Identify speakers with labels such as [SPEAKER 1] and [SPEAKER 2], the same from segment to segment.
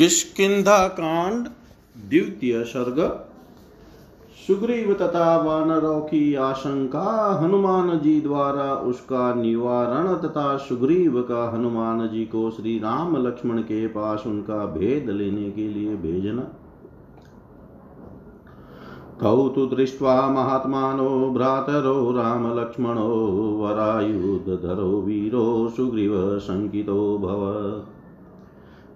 [SPEAKER 1] किष्किंधा कांड, द्वितीय सर्ग। सुग्रीव तथा वानरों की आशंका हनुमान जी द्वारा उसका निवारण तथा सुग्रीव का हनुमान जी को श्री राम लक्ष्मण के पास उनका भेद लेने के लिए भेजना। तौ तु दृष्ट्वा महात्मानो, भ्रातरो, राम रामलक्ष्मणो वरायुधरो वीरो, सुग्रीव शङ्कितो भवत्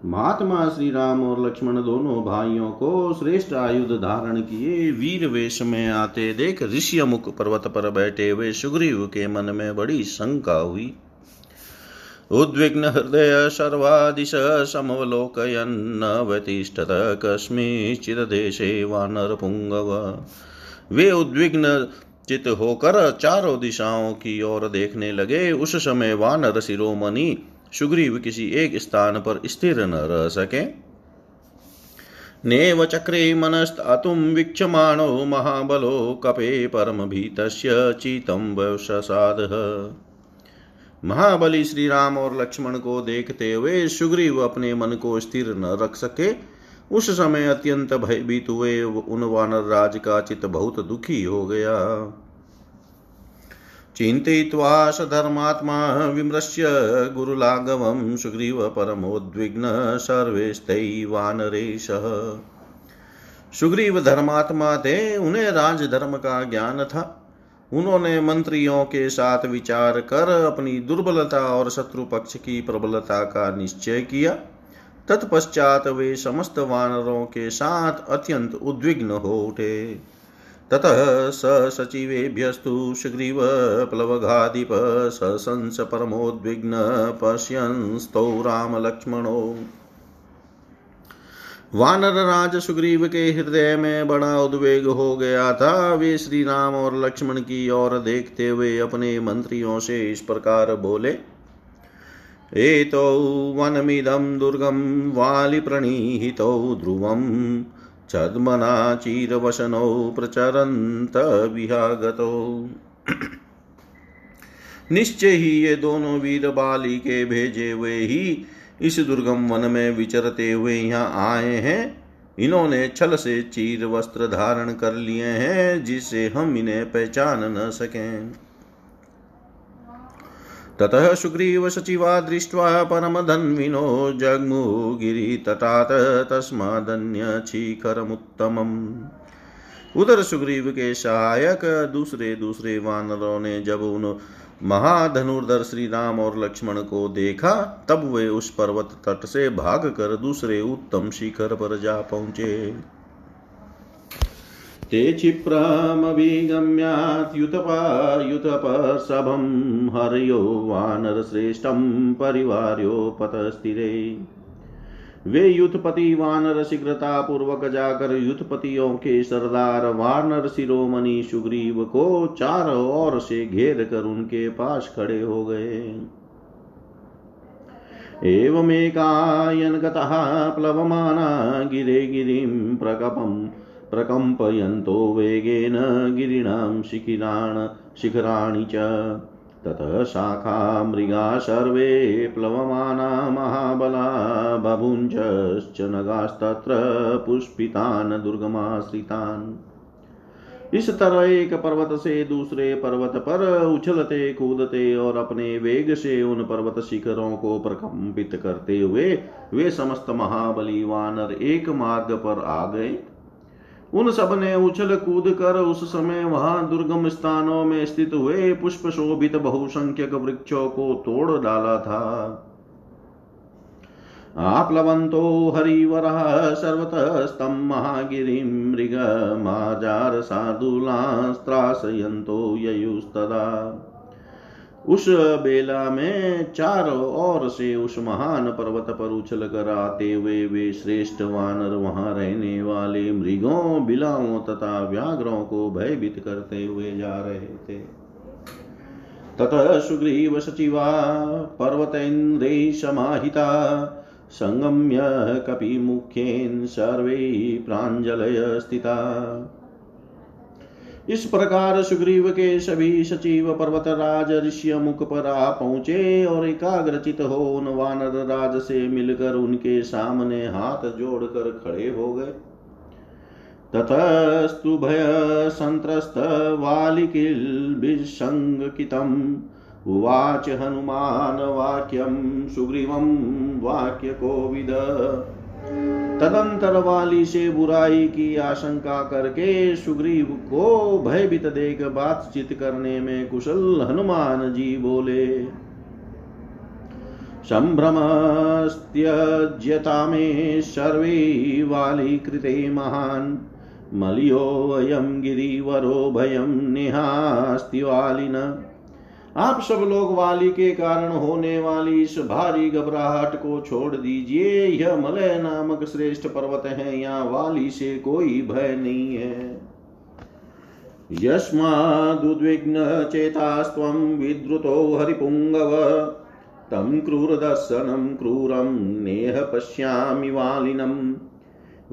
[SPEAKER 1] महात्मा श्री राम और लक्ष्मण दोनों भाइयों को श्रेष्ठ आयुध धारण किए। वीर वेश में आते देख ऋषियमुख पर्वत पर बैठे हुए सुग्रीव के मन में बड़ी शंका हुई। उद्विग्न हृदय सर्वादिश समवलोकयन्न व्यतिष्ठत कस्मिश्चित देशे वानर पुंगव। वे उद्विग्न चित होकर चारों दिशाओं की ओर देखने लगे। उस समय वानर शिरोमणि सुग्रीव किसी एक स्थान पर स्थिर न रह सके। नेव चक्रे मनस्तातुं वीक्षमाणो महाबलो कपे परमभीतस्य चितं वशसादः महाबली श्री राम और लक्ष्मण को देखते हुए सुग्रीव अपने मन को स्थिर न रख सके। उस समय अत्यंत भयभीत हुए उन वानर राज का चित बहुत दुखी हो गया। चिन्तयित्वा स धर्मात्मा विमृश्य गुरुलाघवं सुग्रीव परमोद्विग्न सर्वेस्तैवानरेशः सुग्रीव धर्मात्मा थे उन्हें राजधर्म का ज्ञान था। उन्होंने मंत्रियों के साथ विचार कर अपनी दुर्बलता और शत्रु पक्ष की प्रबलता का निश्चय किया। तत्पश्चात वे समस्त वानरों के साथ अत्यंत उद्विग्न हो उठे। ततः स सचिवेभ्यस्तु सुग्रीव प्लवघाधिप सशंस परमोद्विग्न पश्यंस्तौ रामलक्ष्मणौ वानर राज सुग्रीव के हृदय में बड़ा उद्वेग हो गया था। वे श्री राम और लक्ष्मण की ओर देखते हुए अपने मंत्रियों से इस प्रकार बोले, एतौ वनमिदं दुर्गं वालिप्रणीहितौ ध्रुवम्। छद्मना चीरवसनौ प्रचरन्त विहागतौ। निश्चय ही ये दोनों वीर बाली के भेजे हुए ही इस दुर्गम वन में विचरते हुए यहाँ आए हैं। इन्होंने छल से चीर वस्त्र धारण कर लिए हैं जिससे हम इन्हें पहचान न सकें। ततः सुग्रीव सचिवा दृष्ट्वा परमधन्विनो जग्मुगिरितटात् तस्मादन्यचीखरमुत्तमम् उधर सुग्रीव के सहायक दूसरे दूसरे वानरों ने जब उन महाधनुर्धर श्री राम और लक्ष्मण को देखा, तब वे उस पर्वत तट से भाग कर दूसरे उत्तम शिखर पर जा पहुँचे। ते क्षिप्रमभिगम्यात्युतपयुतपसभं हर्यो वानरश्रेष्ठं परिवार्योपतस्थिरे। वे युद्धपति वानर शीघ्रता पूर्वक जाकर युद्धपतियों के सरदार वानर शिरोमणि सुग्रीव को चारों ओर से घेर कर उनके पास खड़े हो गए। एवमेकायन गतः गिरे गिरिं प्रकपम् प्रकम्पयन्तो वेगेन गिरिणां शिखिराण शिखराणि च। ततः शाखा मृगा सर्वे प्लवमाना महाबला बभुञ्जश्च नगास्तत्र पुष्पितान् दुर्गमाश्रितान्। इस तरह एक पर्वत से दूसरे पर्वत पर उछलते, कूदते और अपने वेग से उन पर्वत शिखरों को प्रकंपित करते हुए वे समस्त महाबली वानर एक मार्ग पर आ गए। उन सबने उछल कूद कर उस समय वहाँ दुर्गम स्थानों में स्थित हुए पुष्प शोभित बहुसंख्यक वृक्षों को तोड़ डाला था। आप्लवन्तो हरिवरः सर्वतस्तं महागिरिं मृगमाजार साधुलास्त्रासयन्तो ययुस्तदा। उस बेला में चारों ओर से उस महान पर्वत पर उछल कर आते हुए वे श्रेष्ठ वानर, वहाँ रहने वाले मृगों, बिलाओं तथा व्याघ्रों को भयभीत करते हुए जा रहे थे। ततः सुग्रीव सचिवा पर्वतेन्द्रे समाहिता, संगम्य कपि कपिमुख्येन सर्वे प्राञ्जलय स्थिता। इस प्रकार सुग्रीव के सभी सचिव पर्वतराज ऋषि मुख पर आ पहुँचे और एकाग्रचित हो उन वानर राज से मिलकर उनके सामने हाथ जोड़कर खड़े हो गए। ततस्तु भय संत्रस्त वालिकिल्बिसङ्गितम् उवाच हनुमान वाक्यम सुग्रीवं वाक्यकोविद तदंतर वाली से बुराई की आशंका करके सुग्रीव को भयभीत देख बातचीत करने में कुशल हनुमान जी बोले संभ्रमस्त्यज्यता में सर्वे वाली कृते महान, मलियो मलियोऽयं गिरिवरो भयं निहास्ति वालिन। आप सब लोग वाली के कारण होने वाली इस भारी घबराहट को छोड़ दीजिए। यह मलय नामक श्रेष्ठ पर्वत है, यहाँ वाली से कोई भय नहीं है। यस्मादुद्विग्न चेतास्त्वं विद्रुतो हरिपुङ्गव तं क्रूरदर्शनं क्रूरं नेह पश्यामि वालिनम्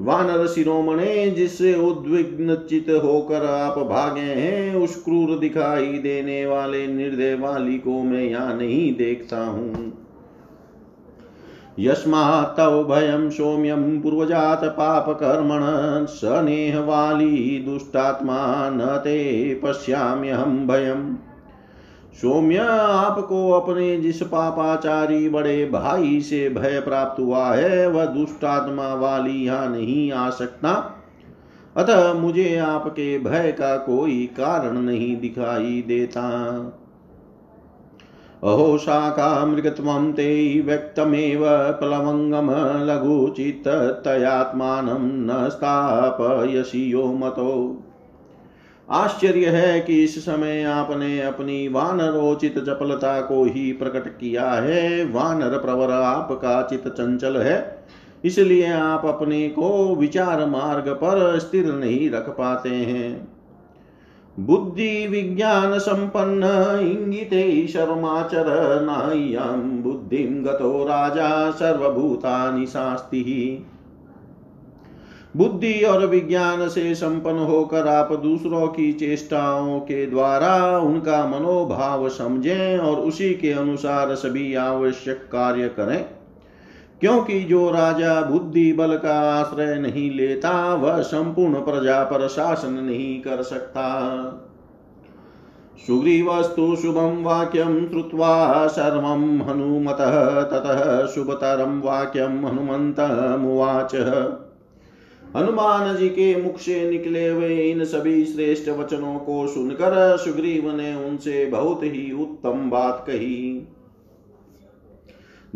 [SPEAKER 1] वानर शिरोमणे, जिससे उद्विग्न चित होकर आप भागे हैं, उस क्रूर दिखाई देने वाले निर्दय वाली को मैं यहाँ नहीं देखता हूँ। यस्मात् तव पूर्वजात पापकर्मण सनेह वाली दुष्टात्मा न ते पश्याम्यहं भयम्। सौम्य आपको अपने जिस पापाचारी बड़े भाई से भय प्राप्त हुआ है, वह दुष्टात्मा वाली यहाँ नहीं आ सकता। अतः मुझे आपके भय का कोई कारण नहीं दिखाई देता। अहो शाखा मृगत्वं ते व्यक्तमेव प्लवङ्गम लघुचित्तयात्मानं न स्थापयसि यो मतो। आश्चर्य है कि इस समय आपने अपनी वानरोचित चपलता को ही प्रकट किया है। वानर प्रवर आपका चित चंचल है। इसलिए आप अपने को विचार मार्ग पर स्थिर नहीं रख पाते हैं। बुद्धि विज्ञान संपन्न, इंगिते शर्माचर नाय्यम बुद्धिम गतो राजा, सर्वभूतानि शास्ति। बुद्धि और विज्ञान से संपन्न होकर आप दूसरों की चेष्टाओं के द्वारा उनका मनोभाव समझें और उसी के अनुसार सभी आवश्यक कार्य करें। क्योंकि जो राजा बुद्धि बल का आश्रय नहीं लेता, वह संपूर्ण प्रजा पर शासन नहीं कर सकता। सुग्रीवस्तु शुभं वाक्यं श्रुत्वा सर्वं हनुमतः, ततः शुभतरं वाक्यं हनुमन्तमुवाच हनुमान जी के मुख से निकले हुए इन सभी श्रेष्ठ वचनों को सुनकर सुग्रीव ने उनसे बहुत ही उत्तम बात कही।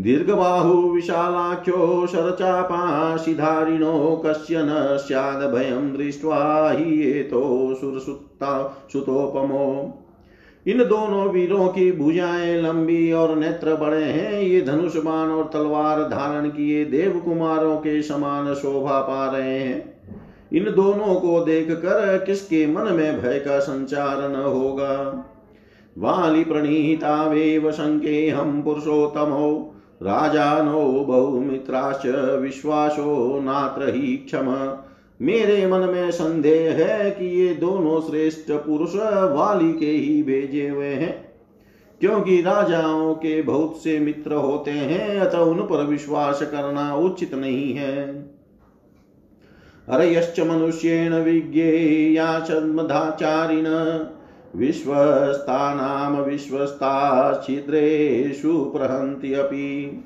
[SPEAKER 1] दीर्घबाहु विशालाख्यो शरचापाशिधारिणो कस्य न स्यादभयं दृष्ट्वा हि एतो सुरसुत्ता सुतोपमो। इन दोनों वीरों की भुजाएँ लंबी और नेत्र बड़े हैं। ये धनुष बाण और तलवार धारण किए देव कुमारों के समान शोभा पा रहे हैं। इन दोनों को देखकर किसके मन में भय का संचार न होगा? वाली प्रणीता वेव शंके हम पुरुषोत्तम पुरुषोत्तमो, राजानो बहुमित्राश्च विश्वासो नात्र ही क्षम। मेरे मन में संदेह है कि ये दोनों श्रेष्ठ पुरुष वाली के ही भेजे हुए हैं। क्योंकि राजाओं के बहुत से मित्र होते हैं, अतः उन पर विश्वास करना उचित नहीं है। अरयश्च मनुष्येण विज्ञेया छद्मधाचारिण विश्वस्तानाम विश्वस्ता छिद्रेषु प्रहन्ति अपि।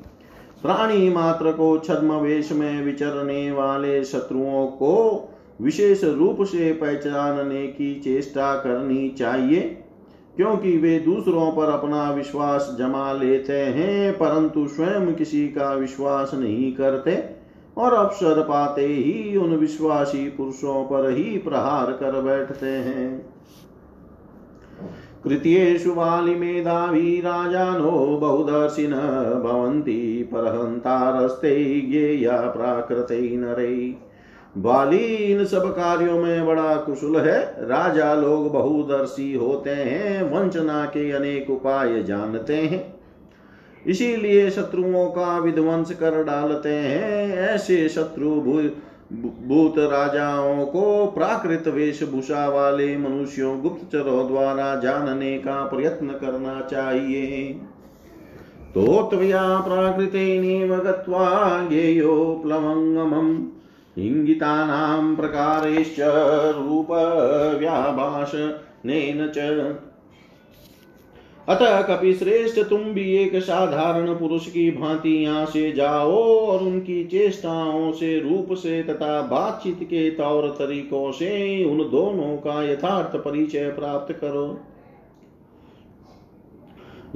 [SPEAKER 1] प्राणी मात्र को छद्म वेश में विचरने वाले शत्रुओं को विशेष रूप से पहचानने की चेष्टा करनी चाहिए, क्योंकि वे दूसरों पर अपना विश्वास जमा लेते हैं, परंतु स्वयं किसी का विश्वास नहीं करते और अवसर पाते ही उन विश्वासी पुरुषों पर ही प्रहार कर बैठते हैं। कृत्येषु वालिमेधावी राजानो बहुदर्शिन भवन्ति परहन्तारस्ते ज्ञेया प्राकृते नरे। बाली इन सब कार्यों में बड़ा कुशल है, राजा लोग बहुदर्शी होते हैं, वंचना के अनेक उपाय जानते हैं। इसीलिए शत्रुओं का विध्वंस कर डालते हैं, ऐसे शत्रु भूत राजाओं को प्राकृत वेशभूषा वाले मनुष्यों गुप्तचरों द्वारा जानने का प्रयत्न करना चाहिए। तो त्वया प्राकृतेनेव गत्वा प्लवङ्गमम् इङ्गितानां प्रकारेश्च च अतः कपि श्रेष्ठ तुम भी एक साधारण पुरुष की भांति यहाँ से जाओ और उनकी चेष्टाओं से रूप से तथा बातचीत के तौर तरीकों से उन दोनों का यथार्थ परिचय प्राप्त करो।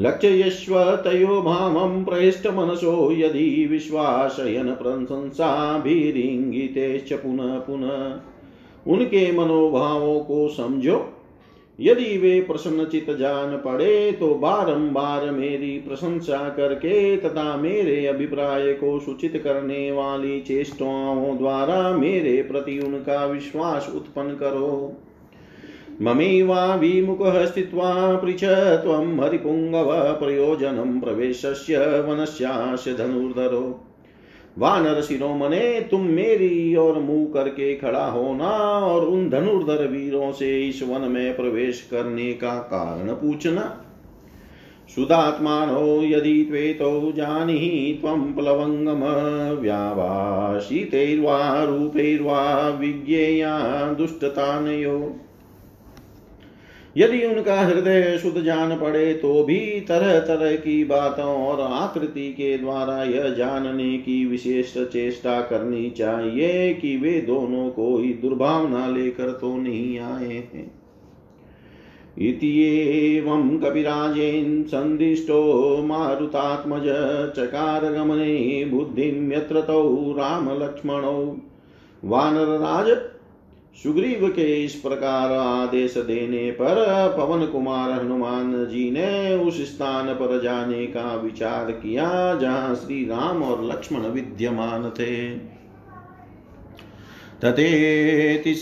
[SPEAKER 1] लक्ष्यस्व तयो भामं प्रहिष्टमनसो यदि विश्वासयन प्रशंसाभिरिङ्गितेश्च पुनः पुनः। उनके मनोभावों को समझो। यदि वे प्रसन्नचित जान पड़े तो बारंबार मेरी प्रशंसा करके तथा मेरे अभिप्राय को सूचित करने वाली चेष्टाओं द्वारा मेरे प्रति उनका विश्वास उत्पन्न करो। ममेवाभिमुखः स्थित्वा पृछ त्वं हरिपुङ्गव प्रयोजनं प्रवेशस्य वनस्यास्य धनुर्धरो। वानर शिरोमणे तुम मेरी ओर मुँह करके खड़ा होना और उन धनुर्धर वीरों से इस वन में प्रवेश करने का कारण पूछना। सुधात्मानो, यदि त्वे त्वेतो जानीहि त्वं प्लवङ्गम व्यावाशितैर्वा रूपैर्वा विज्ञेया दुष्टतानयो। यदि उनका हृदय शुद्ध जान पड़े तो भी तरह तरह की बातों और आकृति के द्वारा यह जानने की विशेष चेष्टा करनी चाहिए कि वे दोनों कोई दुर्भावना लेकर तो नहीं आए हैं। इत्येवं कपिराजेन सन्दिष्टो मारुतात्मज चकारगमने बुद्धिं यत्र तौ रामलक्ष्मणौ। वानरराज सुग्रीव के इस प्रकार आदेश देने पर पवन कुमार हनुमान जी ने उस स्थान पर जाने का विचार किया, जहाँ श्री राम और लक्ष्मण विद्यमान थे। तथेति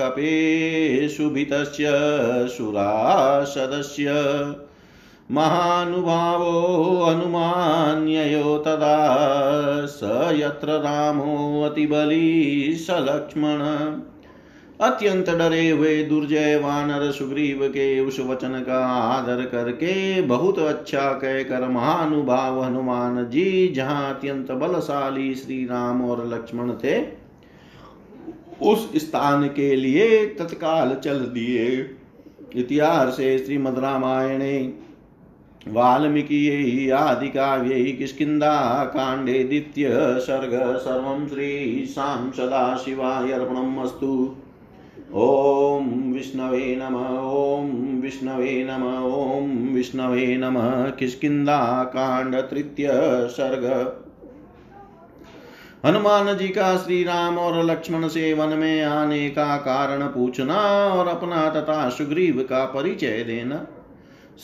[SPEAKER 1] कपे सुभितस्य सुरासदस्य। महानुभावो हनुमान्ययो तदा स यत्र रामो अतिबली स लक्ष्मण। अत्यंत डरे हुए दुर्जय वानर सुग्रीव के उस वचन का आदर करके बहुत अच्छा कहकर महानुभाव हनुमान जी, जहाँ अत्यंत बलशाली श्री राम और लक्ष्मण थे, उस स्थान के लिए तत्काल चल दिए। इतिहास से श्रीमद रामायणे वाल्मीकियै आदिकाव्यै किष्किन्धाकाण्डे द्वितीय सर्ग सर्वं श्रीशां अर्पणम् अस्तु। ॐ विष्णवे नम, ॐ विष्णवे नम, ॐ विष्णवे नमः। किष्किन्धाकाण्ड तृतीय सर्ग। हनुमान जी का श्री राम और लक्ष्मण से वन में आने का कारण पूछना और अपना तथा सुग्रीव का परिचय देना।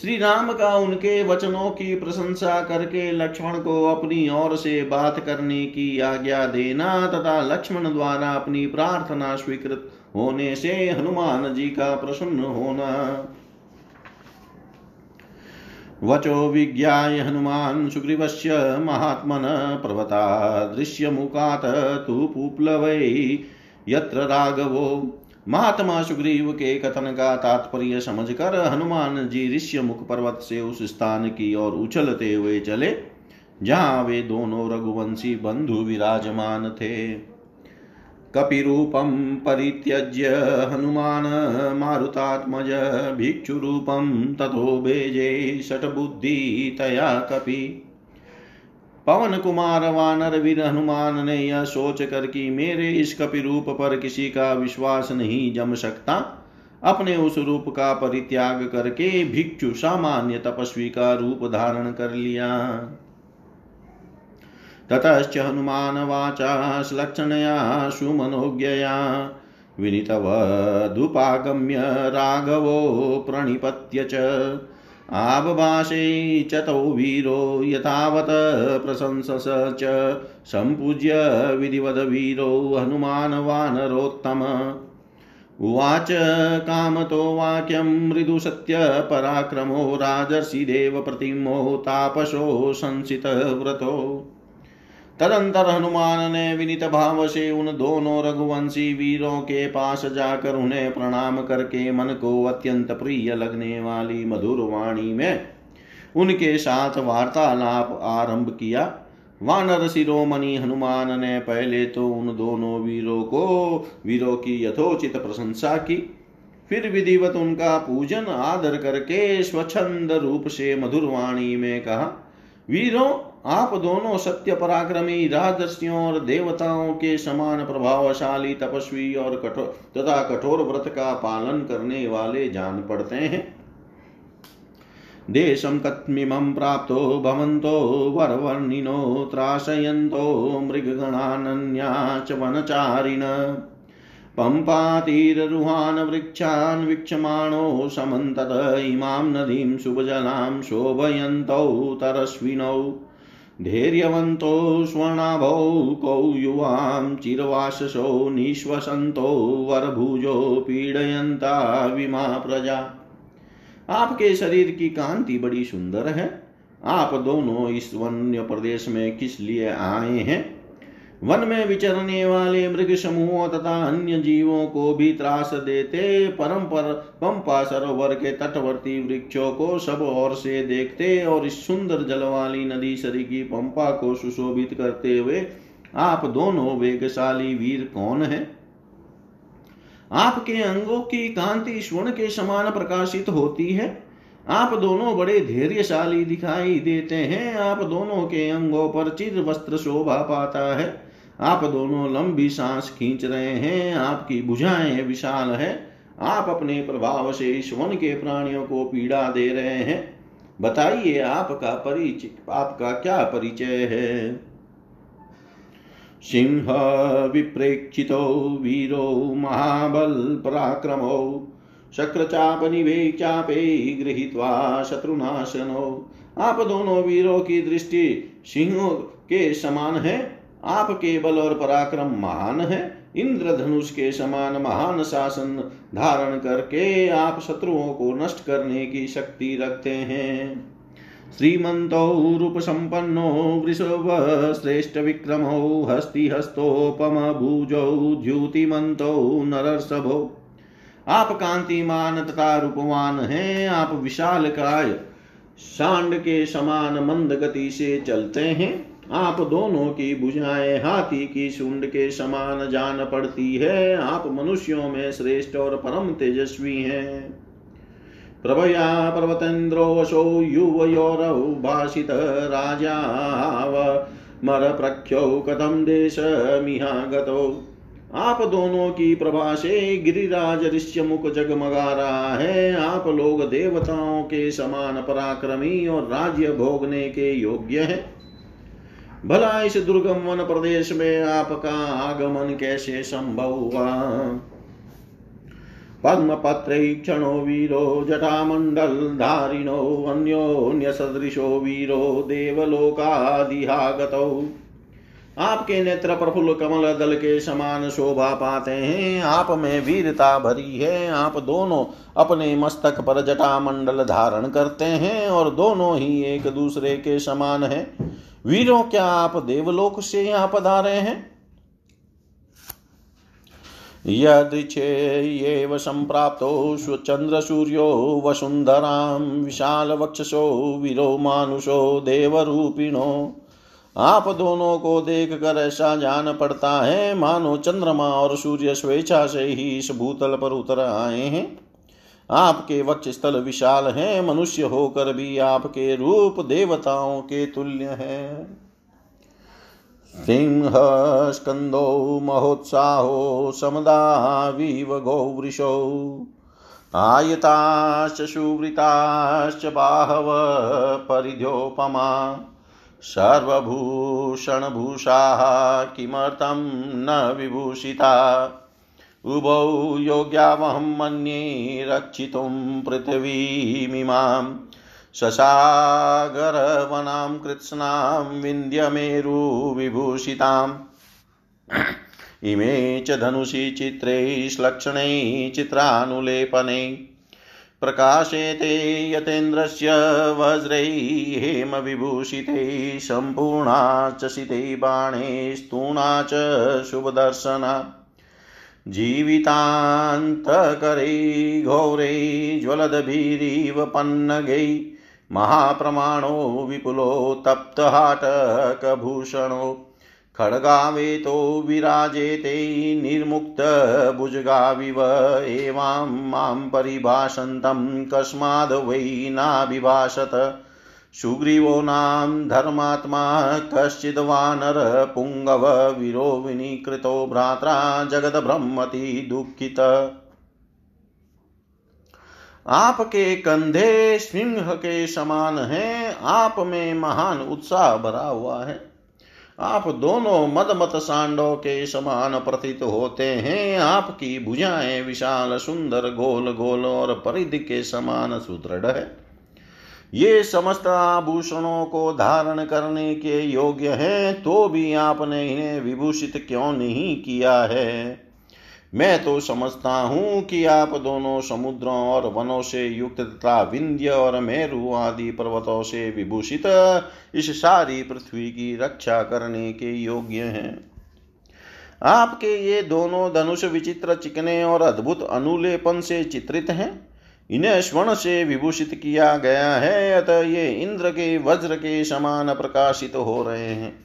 [SPEAKER 1] श्री राम का उनके वचनों की प्रशंसा करके लक्ष्मण को अपनी ओर से बात करने की आज्ञा देना तथा लक्ष्मण द्वारा अपनी प्रार्थना स्वीकृत होने से हनुमान जी का प्रसन्न होना। वचो विज्ञाय हनुमान सुग्रीवस्य महात्मन पर्वता दृश्यमुखात् तु पुप्लवै यत्र राघवो महात्मा सुग्रीव के कथन का तात्पर्य समझकर हनुमान जी ऋष्य मुख पर्वत से उस स्थान की ओर उछलते हुए चले, जहाँ वे दोनों रघुवंशी बंधु विराजमान थे। कपिरूपं परित्यज्य हनुमान मारुतात्मज भिक्षुरूपं तथो भेजे तया कपि। पवन कुमार, वानर, वीर हनुमान ने यह सोच कर कि मेरे इस कपि रूप पर किसी का विश्वास नहीं जम सकता। अपने उस रूप का परित्याग करके भिक्षु सामान्य तपस्वी का रूप धारण कर लिया। ततश्च हनुमान वाचा श्लक्षणया सुमनोज्ञया विनितवधुपागम्य राघवो प्रणिपत्य च। आबभाषे च तौ वीरो यथावत् प्रशंसस च। सम्पूज्य विधिवदवीरो हनुमान् वानरोत्तम उवाच कामतो वाक्यं मृदुसत्यपराक्रमो राजर्षिदेवप्रतिमो तापसो संसितव्रतो। तदंतर हनुमान ने विनित भाव से उन दोनों रघुवंशी वीरों के पास जाकर उन्हें प्रणाम करके मन को अत्यंत प्रिय लगने वाली मधुर वाणी में उनके साथ वार्तालाप आरंभ किया। वानर शिरोमणि हनुमान ने पहले तो उन दोनों वीरों को, वीरों की यथोचित प्रशंसा की। फिर विधिवत उनका पूजन, आदर करके स्वच्छंद रूप से मधुर वाणी में कहा, वीरों आप दोनों सत्य पराक्रमी राजर्षियों और देवताओं के समान प्रभावशाली तपस्वी और कठोर तथा कठोर व्रत का पालन करने वाले जान पड़ते हैं। देशं कत्मिमं प्राप्तो भवन्तो वरवर्णिनो त्रासयन्तो मृगगणानन्या च वनचारिण। पम्पातीररुहान् वृक्षान् वीक्षमाणो समन्तत इमां नदीं शुभजलां शोभयन्तौ तरस्विनौ। धैर्यवन्तो स्वर्णाभौ कौ युवां चिरवाससो निःश्वसन्तो वरभुजो पीडयन्ता विमा प्रजा। आपके शरीर की कांति बड़ी सुंदर है। आप दोनों इस वन्य प्रदेश में किस लिए आए हैं? वन में विचरने वाले मृग समूहों तथा अन्य जीवों को भी त्रास देते परम पर पंपा सरोवर के तटवर्ती वृक्षों को सब ओर से देखते और इस सुंदर जल वाली नदी सरी की पंपा को सुशोभित करते हुए, आप दोनों वेगशाली वीर कौन है? आपके अंगों की कांति स्वर्ण के समान प्रकाशित होती है। आप दोनों बड़े धैर्यशाली दिखाई देते हैं। आप दोनों के अंगों पर चिर वस्त्र शोभा पाता है। आप दोनों लंबी सांस खींच रहे हैं, आपकी भुजाएँ विशाल है। आप अपने प्रभाव से इस वन के प्राणियों को पीड़ा दे रहे हैं। बताइए, आपका परिचय, आपका क्या परिचय है? सिंह विप्रेक्षितो, वीरो महाबलपराक्रमो शक्रचापनिवेचापे गृहीत्वा शत्रुनाशनो। आप दोनों वीरों की दृष्टि सिंहों के समान है? आपके बल और पराक्रम महान है। इंद्रधनुष के समान महान शासन धारण करके आप शत्रुओं को नष्ट करने की शक्ति रखते हैं। श्रीमंतो रूप सम्पन्नो वृषभ, श्रेष्ठ श्रीमन्तौ रूपसम्पन्नो वृषभश्रेष्ठविक्रमौ हस्तिहस्तोपमभुजौ द्युतिमन्तौ नरसभौ आप कांतिमान तथा रूपवान हैं। आप विशाल काय सांड के समान मंद गति से चलते हैं। आप दोनों की भुजाएँ हाथी की सुंड के समान जान पड़ती है। आप मनुष्यों में श्रेष्ठ और परम तेजस्वी हैं। प्रभया पर्वतेन्द्रो वशो युवयोरौ भाषित राजाव मरप्रख्यौ कथं देशमिहागतौ आप दोनों की प्रभा से गिरिराज ऋष्य मुख जगमगा रहा है। आप लोग देवताओं के समान पराक्रमी और राज्य भोगने के योग्य हैं। भला इस दुर्गम वन प्रदेश में आपका आगमन कैसे संभव हुआ? पद्मपत्रैक्षणो वीरो जटामण्डलधारिणो अन्योन्यसदृशो वीरो, देवलोकादिहागतौ। आपके नेत्र प्रफुल्ल कमल दल के समान शोभा पाते हैं। आप में वीरता भरी है। आप दोनों अपने मस्तक पर जटा मंडल धारण करते हैं और दोनों ही एक दूसरे के समान हैं। वीरों क्या आप देवलोक से यहाँ पधारे हैं। यदृच्छेयेव सम्प्राप्तो स्वचन्द्रसूर्यो वसुन्धरां विशालवक्षसो वीरो मानुषो देवरूपिणो, आप दोनों को देख कर ऐसा जान पड़ता है, मानो चंद्रमा और सूर्य स्वेच्छा से ही इस भूतल पर उतर आए हैं। आपके वक्ष स्थल विशाल हैं, मनुष्य होकर भी आपके रूप देवताओं के तुल्य है। सिंहस्कन्दो महोत्साहो समदाविव गौवृषौ आयताश्च सुवृताश्च बाहव, परिध्योपमा, सर्वभूषणभूषाः, किमर्थं न विभूषिता। उभौ योग्यावहं मन्ये रक्षितुं पृथिवीमिमाम् शशागरवनां कृत्स्नां विन्ध्यमेरुविभूषिताम् इमे च धनुषि चित्रे श्लक्षणे चित्रानुलेपने, प्रकाशेते यतेन्द्रस्य वज्रैः हेमविभूषितैः, सम्पूर्णा च शिते बाणे स्तूणा च शुभदर्शना। जीवितान्तकरै घोरै ज्वलदभिरिव पन्नगै महाप्रमाणो विपुलो तप्तहाटकभूषणो खड्गावेतो विराजेते निर्मुक्तभुजगाविव एवां माँ परिभाषन्तं कस्माद् वै नाभिभाषत सुग्रीवो नाम धर्मात्मा कश्चिद्वानरपुङ्गव वीरो विनीकृतो भ्रात्रा जगद्ब्रह्मति दुःखित। आपके कंधे सिंह के समान हैं, आप में महान उत्साह भरा हुआ है। आप दोनों मद मत सांडो के समान प्रतीत होते हैं, आपकी भुजाएँ विशाल सुंदर गोल गोल और परिधि के समान सुदृढ़ है। ये समस्त आभूषणों को धारण करने के योग्य हैं तो भी आपने इन्हें विभूषित क्यों नहीं किया है? मैं तो समझता हूँ कि आप दोनों समुद्रों और वनों से युक्त तथा विंध्य और मेरु आदि पर्वतों से विभूषित इस सारी पृथ्वी की रक्षा करने के योग्य हैं। आपके ये दोनों धनुष विचित्र चिकने और अद्भुत अनुलेपन से चित्रित हैं? इन्हें स्वर्ण से विभूषित किया गया है, अतः ये इंद्र के वज्र के समान प्रकाशित हो रहे हैं।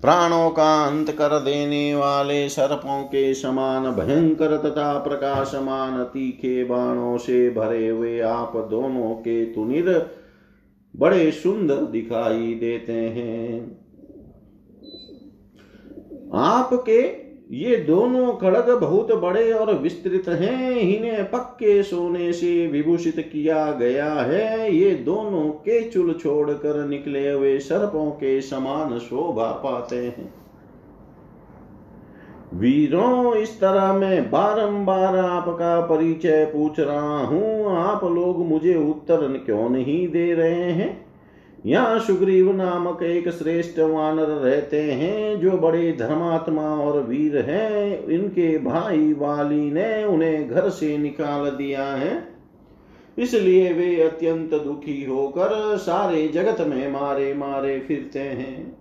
[SPEAKER 1] प्राणों का अंत कर देने वाले सर्पों के समान भयंकर तथा प्रकाशमान तीखे बाणों से भरे हुए आप दोनों के तुनिर बड़े सुंदर दिखाई देते हैं। आपके ये दोनों खड़ग बहुत बड़े और विस्तृत हैं। इन्हें पक्के सोने से विभूषित किया गया है। ये दोनों के चुल छोड़कर निकले हुए सर्पों के समान शोभा पाते हैं। वीरों, इस तरह मैं बारंबार आपका परिचय पूछ रहा हूँ। आप लोग मुझे उत्तर क्यों नहीं दे रहे हैं? यहाँ सुग्रीव नामक एक श्रेष्ठ वानर रहते हैं, जो बड़े धर्मात्मा और वीर हैं, इनके भाई वाली ने उन्हें घर से निकाल दिया है। इसलिए वे अत्यंत दुखी होकर सारे जगत में मारे मारे फिरते हैं।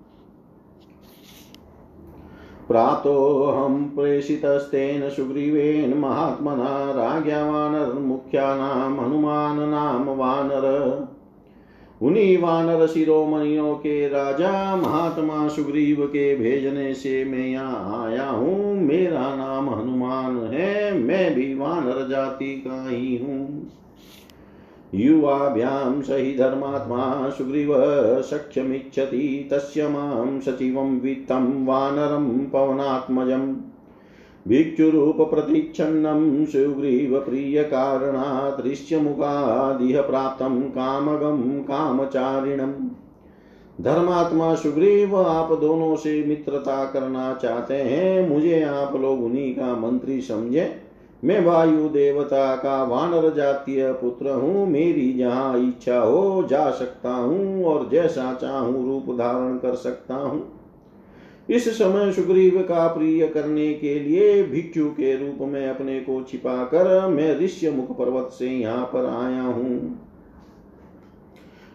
[SPEAKER 1] प्रातो हम प्रेषितस्तेन सुग्रीवेन महात्मना राज्ञा वानर मुख्यानाम, हनुमान नाम वानर। उन्हीं वानर शिरोमणियों के राजा महात्मा सुग्रीव के भेजने से मैं यहाँ आया हूँ। मेरा नाम हनुमान है। मैं भी वानर जाति का ही हूँ। युवाभ्यां सहि धर्मात्मा सुग्रीव सख्यमिच्छति तस्य माँ सचिवं वित्तं वानरं पवनात्मजम्। भिक्षुरूपप्रतिच्छन्नं सुग्रीवप्रियकारणात् दृश्यमुखादिह प्राप्तं कामगं कामचारिणम्। धर्मात्मा सुग्रीव, आप दोनों से मित्रता करना चाहते हैं। मुझे आप लोग उन्हीं का मंत्री समझे। मैं वायु देवता का वानर जातीय पुत्र हूँ। मेरी जहाँ इच्छा हो, जा सकता हूँ और जैसा चाहूँ रूप धारण कर सकता हूँ। इस समय सुग्रीव का प्रिय करने के लिए भिक्षु के रूप में अपने को छिपा कर मैं ऋष्य मुख पर्वत से यहाँ पर आया हूँ।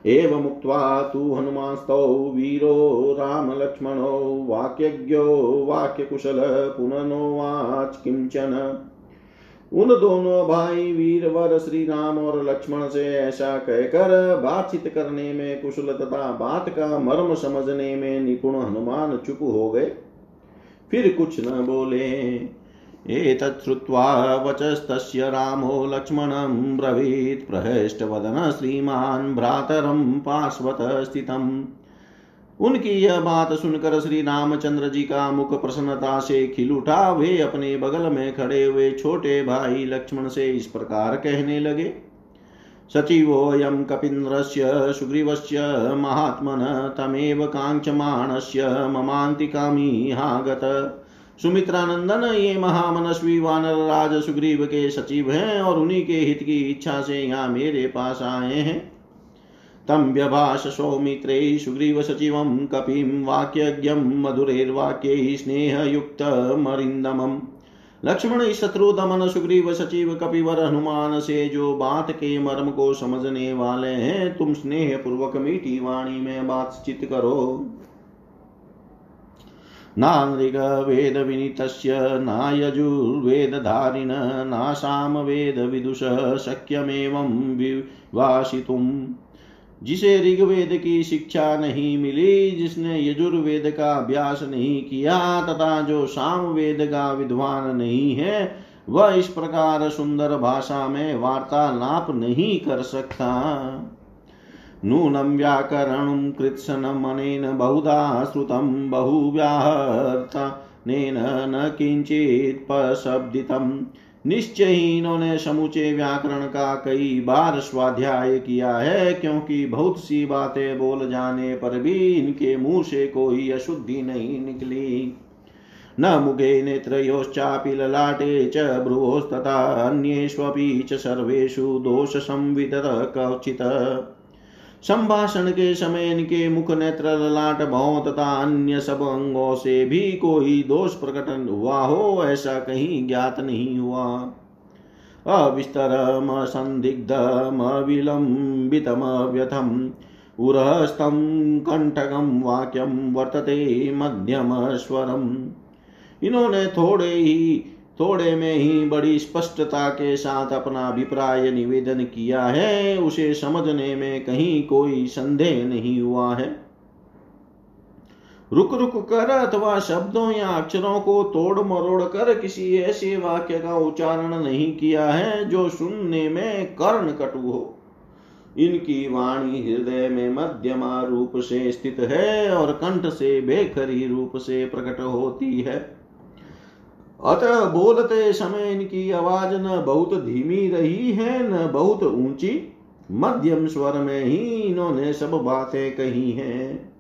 [SPEAKER 1] एवं मुक्त्वा तु हनुमांस्तौ वीरो, राम रामलक्ष्मणो वाक्यज्ञो, वाक्यकुशल, पुनर्नोवाच किंचन उन दोनों भाई वीरवर श्री राम और लक्ष्मण से ऐसा कहकर बातचीत करने में कुशल तथा बात का मर्म समझने में निपुण हनुमान चुप हो गए। फिर कुछ न बोले। एतच्छ्रुत्वा वचस्तस्य रामो लक्ष्मणं ब्रवीत् प्रहृष्टवदन श्रीमान् भ्रातरं पार्श्वत स्थितम्। उनकी यह बात सुनकर श्री रामचंद्र जी का मुख प्रसन्नता से खिल उठा। वे अपने बगल में खड़े हुए छोटे भाई लक्ष्मण से इस प्रकार कहने लगे सचिवोऽयं कपीन्द्रस्य सुग्रीवस्य महात्मन तमेव काङ्क्षमाणस्य ममान्तिकामी हागत। सुमित्रानंदन, ये महामनस्वी वानर राज सुग्रीव के सचिव हैं और उन्हीं के हित की इच्छा से यहाँ मेरे पास आए हैं। तं व्यभाष सौमित्रे सुग्रीवसचिवं कपिं वाक्यज्ञं मधुरैर्वाक्यैः स्नेहयुक्तमरिन्दमम् लक्ष्मण शत्रु दमन सुग्रीव सचिव कपिवर हनुमान से जो बात के मर्म को समझने वाले हैं। तुम स्नेह पूर्वक मीठी वाणी में बातचीत करो। नानृगवेदविनीतस्य नायजुर्वेदधारिण नासामवेदविदुषः शक्यमेवं विवासितुम्। जिसे ऋग्वेद की शिक्षा नहीं मिली, जिसने यजुर्वेद का अभ्यास नहीं किया तथा जो सामवेद का विद्वान नहीं है, वह इस प्रकार सुंदर भाषा में वार्तालाप नहीं कर सकता। नूनं व्याकरणं कृत्सनमनेन बहुधा श्रुतं बहुव्याहर्तनेन न किञ्चित् प्रशब्दितम् निश्चय ही इन्होंने समूचे व्याकरण का कई बार स्वाध्याय किया है, क्योंकि बहुत सी बातें बोल जाने पर भी इनके मुँह से कोई अशुद्धि नहीं निकली। न मुखे नेत्रयोश्चापि ललाटे च भ्रुवोस्तथा अन्येष्वपि च सर्वेषु क्वचित् संभाषण के समय इनके मुख नेत्र ललाट भाव तथा अन्य सब अंगों से भी कोई दोष प्रकट हुआ हो, ऐसा कहीं ज्ञात नहीं हुआ। अविस्तरम, संदिग्धम अविलंबितम व्यथम उरहस्तं कंटकम, वाक्यम वर्तते मध्यम स्वरम। इन्होंने थोड़े ही थोड़े में ही बड़ी स्पष्टता के साथ अपना अभिप्राय निवेदन किया है, उसे समझने में कहीं कोई संदेह नहीं हुआ है। रुक रुक कर अथवा शब्दों या अक्षरों को तोड़ मरोड़ कर किसी ऐसे वाक्य का उच्चारण नहीं किया है, जो सुनने में कर्ण कटु हो। इनकी वाणी हृदय में मध्यमा रूप से स्थित है और कंठ से बेखरी रूप से प्रकट होती है। अतः बोलते समय इनकी आवाज़ न बहुत धीमी रही है, न बहुत ऊँची। मध्यम स्वर में ही इन्होंने सब बातें कही हैं।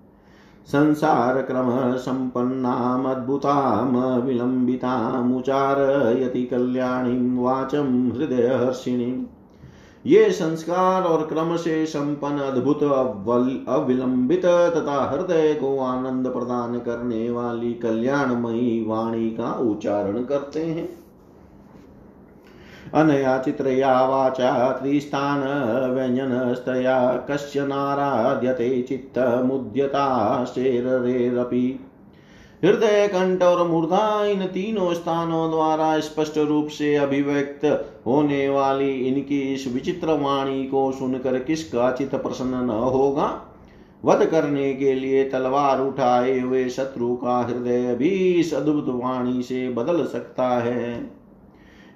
[SPEAKER 1] संसार क्रम संपन्नाम अद्भुताम विलंबिताम, उचारयति कल्याणी वाचम हृदय हर्षिणी ये संस्कार और क्रम से संपन्न, अद्भुत अविलंबित तथा हृदय को आनंद प्रदान करने वाली कल्याणमयी वाणी का उच्चारण करते हैं। अनया चित्रया वाचा त्रिस्थान व्यञ्जनस्तया कस्य नाराध्यते चित्तमुद्यता शेररेरपि। हृदय कंठ और मूर्धा इन तीनों स्थानों द्वारा स्पष्ट रूप से अभिव्यक्त होने वाली इनकी इस विचित्र वाणी को सुनकर किसका चित प्रसन्न न होगा? वध करने के लिए तलवार उठाए हुए शत्रु का हृदय भी इस अद्भुत वाणी से बदल सकता है।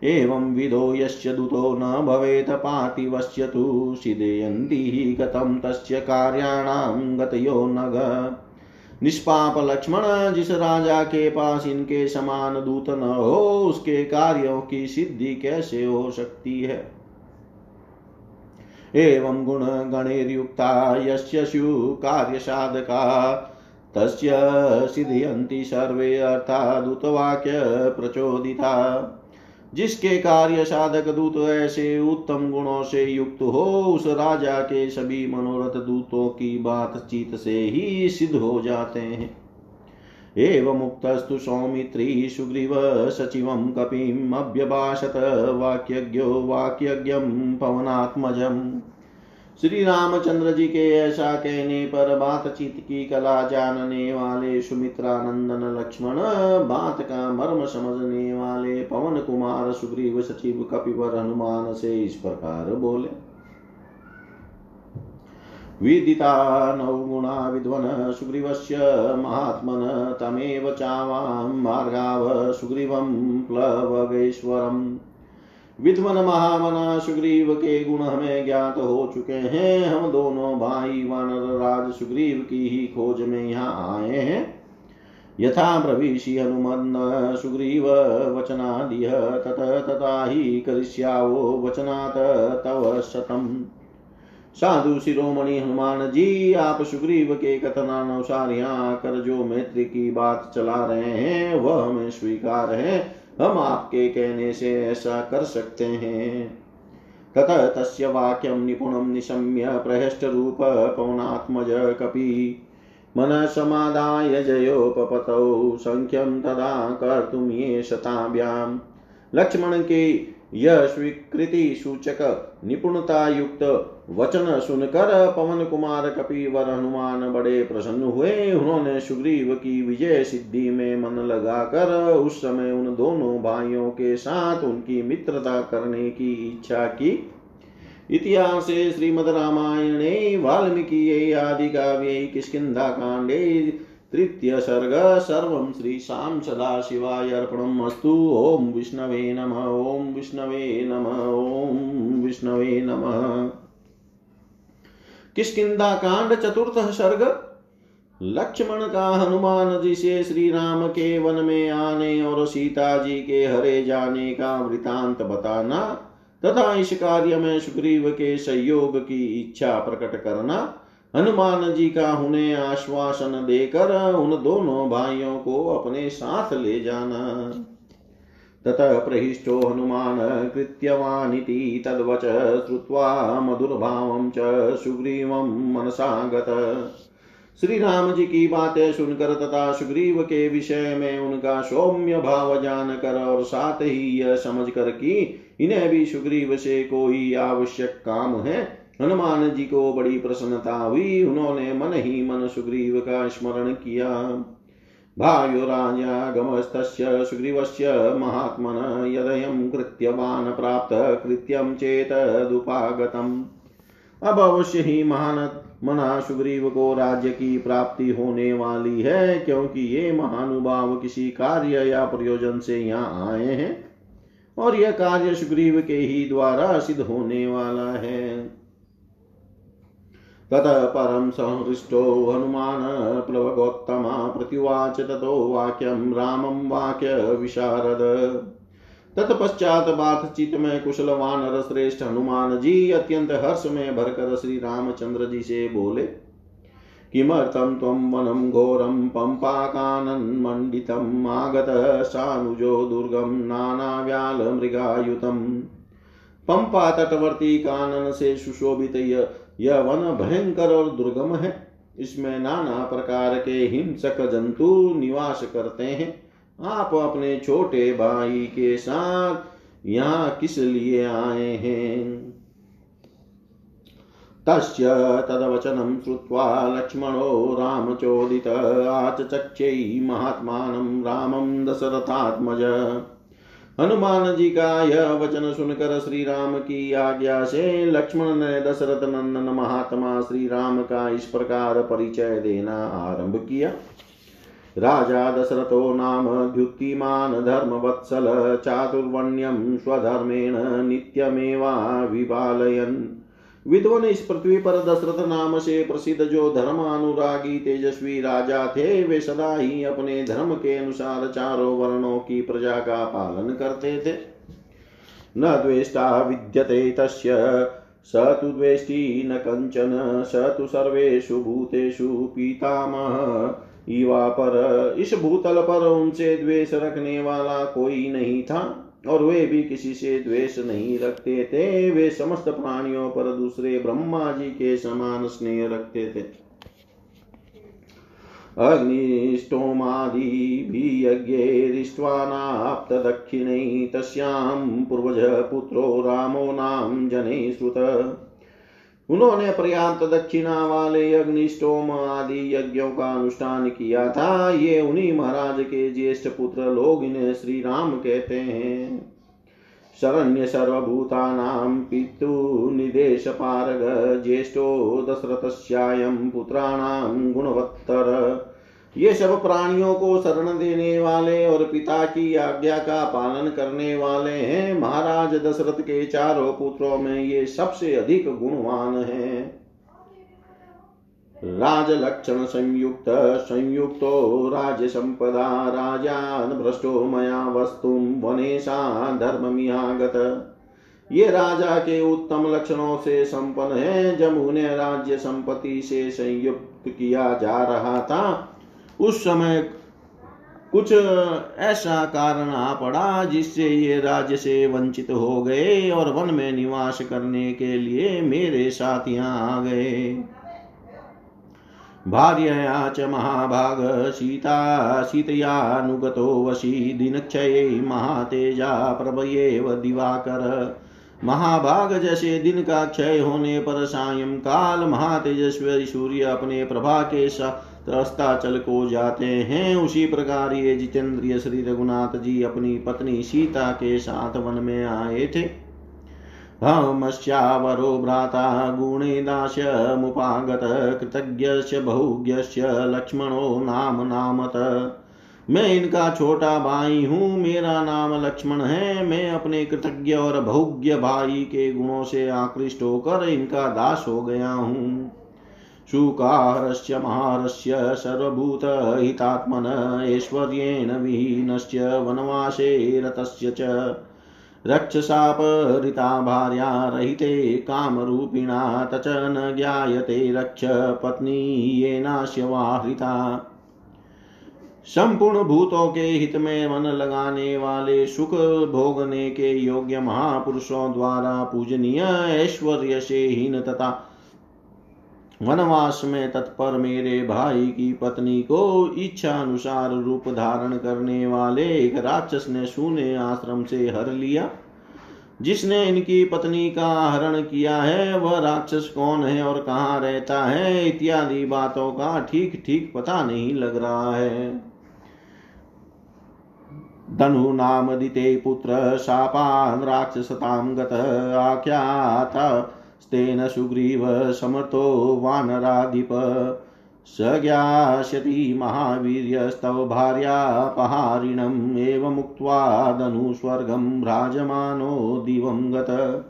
[SPEAKER 1] एवं विदो यस्य दुतो न भवेत पातिवस्य तु सिदेयन्ति कथं तस्य कार्याणां गतयो नग। निष्पाप लक्ष्मण, जिस राजा के पास इनके समान दूत न हो, उसके कार्यों की सिद्धि कैसे हो सकती है? एवं गुण गणैर्युक्ता, यस्य कार्य साधका, तस्य सिद्ध्यन्ति सर्वे अर्थादुतवाक्य प्रचोदिता। जिसके कार्य साधक दूत ऐसे उत्तम गुणों से युक्त हो, उस राजा के सभी मनोरथ दूतों की बातचीत से ही सिद्ध हो जाते हैं। एवमुक्तस्तु सौमित्री सुग्रीव सचिवं कपिम अभ्यभाषत वाक्यज्ञो वाक्यज्ञं पवनात्मजम्। श्री रामचंद्र जी के ऐसा कहने पर बातचीत की कला जानने वाले सुमित्रानंदन लक्ष्मण, बात का मर्म समझने वाले पवन कुमार सुग्रीव सचिव कपिवर हनुमान से इस प्रकार बोले। विदिता नवगुणा विद्वन, सुग्रीवस्य महात्मन तमेव चावां, मार्गाव सुग्रीवं प्लवगेश्वरम्। विद्वन महामना सुग्रीव के गुण हमें ज्ञात हो चुके हैं। हम दोनों भाई वानर राज सुग्रीव की ही खोज में यहाँ आए हैं। यथा प्रविशी हनुमन सुग्रीव वचनादिह तत तथा ही करिष्यावो वचनात् तव शतम। साधु शिरोमणि हनुमान जी, आप सुग्रीव के कथनानुसार यहाँ कर जो मैत्री की बात चला रहे हैं, वह हमें स्वीकार है। हम आपके कहने से ऐसा कर सकते हैं। ततः तस्य वाक्यं निपुणं निशम्य प्रहष्टरूप पवनात्मज कपि। मनसमादाय जयोपपतौ सङ्ख्यं तदा कर्तुं ये शताभ्यां। लक्ष्मण के यह स्वीकृति सूचक निपुणता युक्त वचन सुनकर पवन कुमार कपिवर हनुमान बड़े प्रसन्न हुए। उन्होंने सुग्रीव की विजय सिद्धि में मन लगाकर उस समय उन दोनों भाइयों के साथ उनकी मित्रता करने की इच्छा की। इतिहास श्रीमद रामायणे, वाल्मीकि आदि काव्ये किष्किन्धा कांडे, तृतीय सर्ग, सर्व श्री श्रीशां सदाशिवाय अर्पणम् अस्तु। ॐ विष्णवे नम ॐ विष्णवे नम ॐ विष्णवे नमः। किष्किंदा कांड चतुर्थ सर्ग। लक्ष्मण का हनुमान जी से श्री राम के वन में आने और सीता जी के हरे जाने का वृतांत बताना तथा इस कार्य में सुग्रीव के सहयोग की इच्छा प्रकट करना, हनुमान जी का उन्हें आश्वासन देकर उन दोनों भाइयों को अपने साथ ले जाना। ततः प्रहिष्टो हनुमान कृत्यवानिति तद्वच श्रुत्वा मधुरभावं च सुग्रीवं मनसा गत। श्री राम जी की बातें सुनकर तथा सुग्रीव के विषय में उनका सौम्य भाव जानकर और साथ ही यह समझ कर कि इन्हें भी सुग्रीव से कोई आवश्यक काम है, हनुमान जी को बड़ी प्रसन्नता हुई। उन्होंने मन ही मन सुग्रीव का स्मरण किया। भायो राजागमस्तस्य सुग्रीवस्य महात्मन यदयं कृत्यवान् प्राप्त कृत्यं चेतदुपागतम् अब अवश्य ही महान मना सुग्रीव को राज्य की प्राप्ति होने वाली है, क्योंकि ये महानुभाव किसी कार्य या प्रयोजन से यहाँ आए हैं, और यह कार्य सुग्रीव के ही द्वारा सिद्ध होने वाला है। ततः परं संहृष्टो हनुमान प्लवगोत्तमा प्रत्युवाच ततो वाक्यं रामं वाक्यविशारद तत्पश्चात बातचीत में कुशल वानर श्रेष्ठ हनुमान जी अत्यंत हर्ष में भरकर श्री रामचंद्र जी से बोले, किमर्थं त्वं वनं घोरं पम्पाकानन्मण्डितम् आगतः सानुजो दुर्गं नानाव्यालमृगायुतम् पंपा तटवर्ती कानन से सुशोभित यह वन भयंकर और दुर्गम है। इसमें नाना प्रकार के हिंसक जंतु निवास करते हैं। आप अपने छोटे भाई के साथ यहाँ किस लिए आए हैं? तस्य तदवचनं श्रुत्वा लक्ष्मणो रामचोदित आचचक्ष्यै महात्मानं रामं दशरथात्मज। हनुमान जी का यह वचन सुनकर श्री राम की आज्ञा से लक्ष्मण ने दशरथ नंदन महात्मा श्री राम का इस प्रकार परिचय देना आरंभ किया। राजा दशरथो नाम द्युतिमान धर्मवत्सल चातुर्वण्यम स्वधर्मेण नित्यमेवा विद्वन इस पृथ्वी पर दशरथ नाम से प्रसिद्ध जो धर्म अनुरागी तेजस्वी राजा थे, वे सदा ही अपने धर्म के अनुसार चारों वर्णों की प्रजा का पालन करते थे। न द्वेष्टा विद्यते तस्य, स तु द्वेष्टि न कंचन स तु सर्वेषु भूतेषु पीतामह। इवा पर, इस भूतल पर उनसे द्वेष रखने वाला कोई नहीं था। और वे भी किसी से द्वेष नहीं रखते थे। वे समस्त प्राणियों पर दूसरे ब्रह्मा जी के समान स्नेह रखते थे। अग्निष्टोमादिभियज्ञैरिष्ट्वानाप्तदक्षिणै तस्यां पूर्वज पुत्रो रामो नाम जने श्रुत उन्होंने पर्याप्त दक्षिणा वाले अग्निष्टोम आदि यज्ञों का अनुष्ठान किया था। ये उन्हीं महाराज के ज्येष्ठ पुत्र लोग इन्हें श्री राम कहते हैं। शरण्य सर्वभूतानां पारग ज्येष्ठो दशरथस्यायं पुत्राणां गुणवत्तर। ये सब प्राणियों को शरण देने वाले और पिता की आज्ञा का पालन करने वाले हैं। महाराज दशरथ के चारों पुत्रों में ये सबसे अधिक गुणवान हैं। राजलक्षण संयुक्त, संयुक्तो संपदा राजान भ्रष्टो मया वस्तु वनेशा धर्ममिहागत। ये राजा के उत्तम लक्षणों से संपन्न है। जब उन्हें राज्य संपत्ति से संयुक्त किया जा रहा था उस समय कुछ ऐसा कारण आ पड़ा जिससे ये राज्य से वंचित हो गए और वन में निवास करने के लिए मेरे साथ यहाँ आ गए। भार्यया च महाभाग, सीता, सीतयानुगतो वशी, दिनक्षये महातेजा, प्रभयेव दिवाकर। महाभाग जैसे दिन का क्षय होने पर सायं काल महातेजस्वी सूर्य अपने प्रभा के साथ अस्ताचल को जाते हैं। उसी प्रकार ये जितेंद्रिय श्री रघुनाथ जी अपनी पत्नी सीता के साथ वन में आए थे। हमस्यावरो भ्राता गुणेदास्यमुपागत कृतज्ञस्य बहुज्ञस्य लक्ष्मणो नाम नामत। मैं इनका छोटा भाई हूँ, मेरा नाम लक्ष्मण है। मैं अपने कृतज्ञ और बहुज्ञ भाई के गुणों से आकृष्ट होकर इनका दास हो गया हूँ। शुकारस्य महारस्य सर्वभूत हितात्मन ऐश्वर्येण विहीनस्य वनवासे रतस्य च रक्षसापहृता भार्या रहिते कामरूपिणा तच न ज्ञायते रक्ष पत्नी येनास्य वाहृता संपूर्ण भूतों के हित में मन लगाने वाले सुख भोगने के योग्य महापुरुषों द्वारा पूजनीय ऐश्वर्य से हीन तथा वनवास में तत्पर मेरे भाई की पत्नी को इच्छा अनुसार रूप धारण करने वाले एक राक्षस ने शून्य आश्रम से हर लिया। जिसने इनकी पत्नी का हरण किया है, वह राक्षस कौन है और कहाँ रहता है, इत्यादि बातों का ठीक ठीक पता नहीं लग रहा है। धनु नाम दिते पुत्र शापान् राक्षसतां गत आख्याता स्तेन सुग्रीव समर्थो वानराधिप। स ज्ञास्यति महावीर्यस्तव भार्यापहारिणम् एवमुक्त्वा धनुस्वर्गं भ्राजमानो दिवं गत।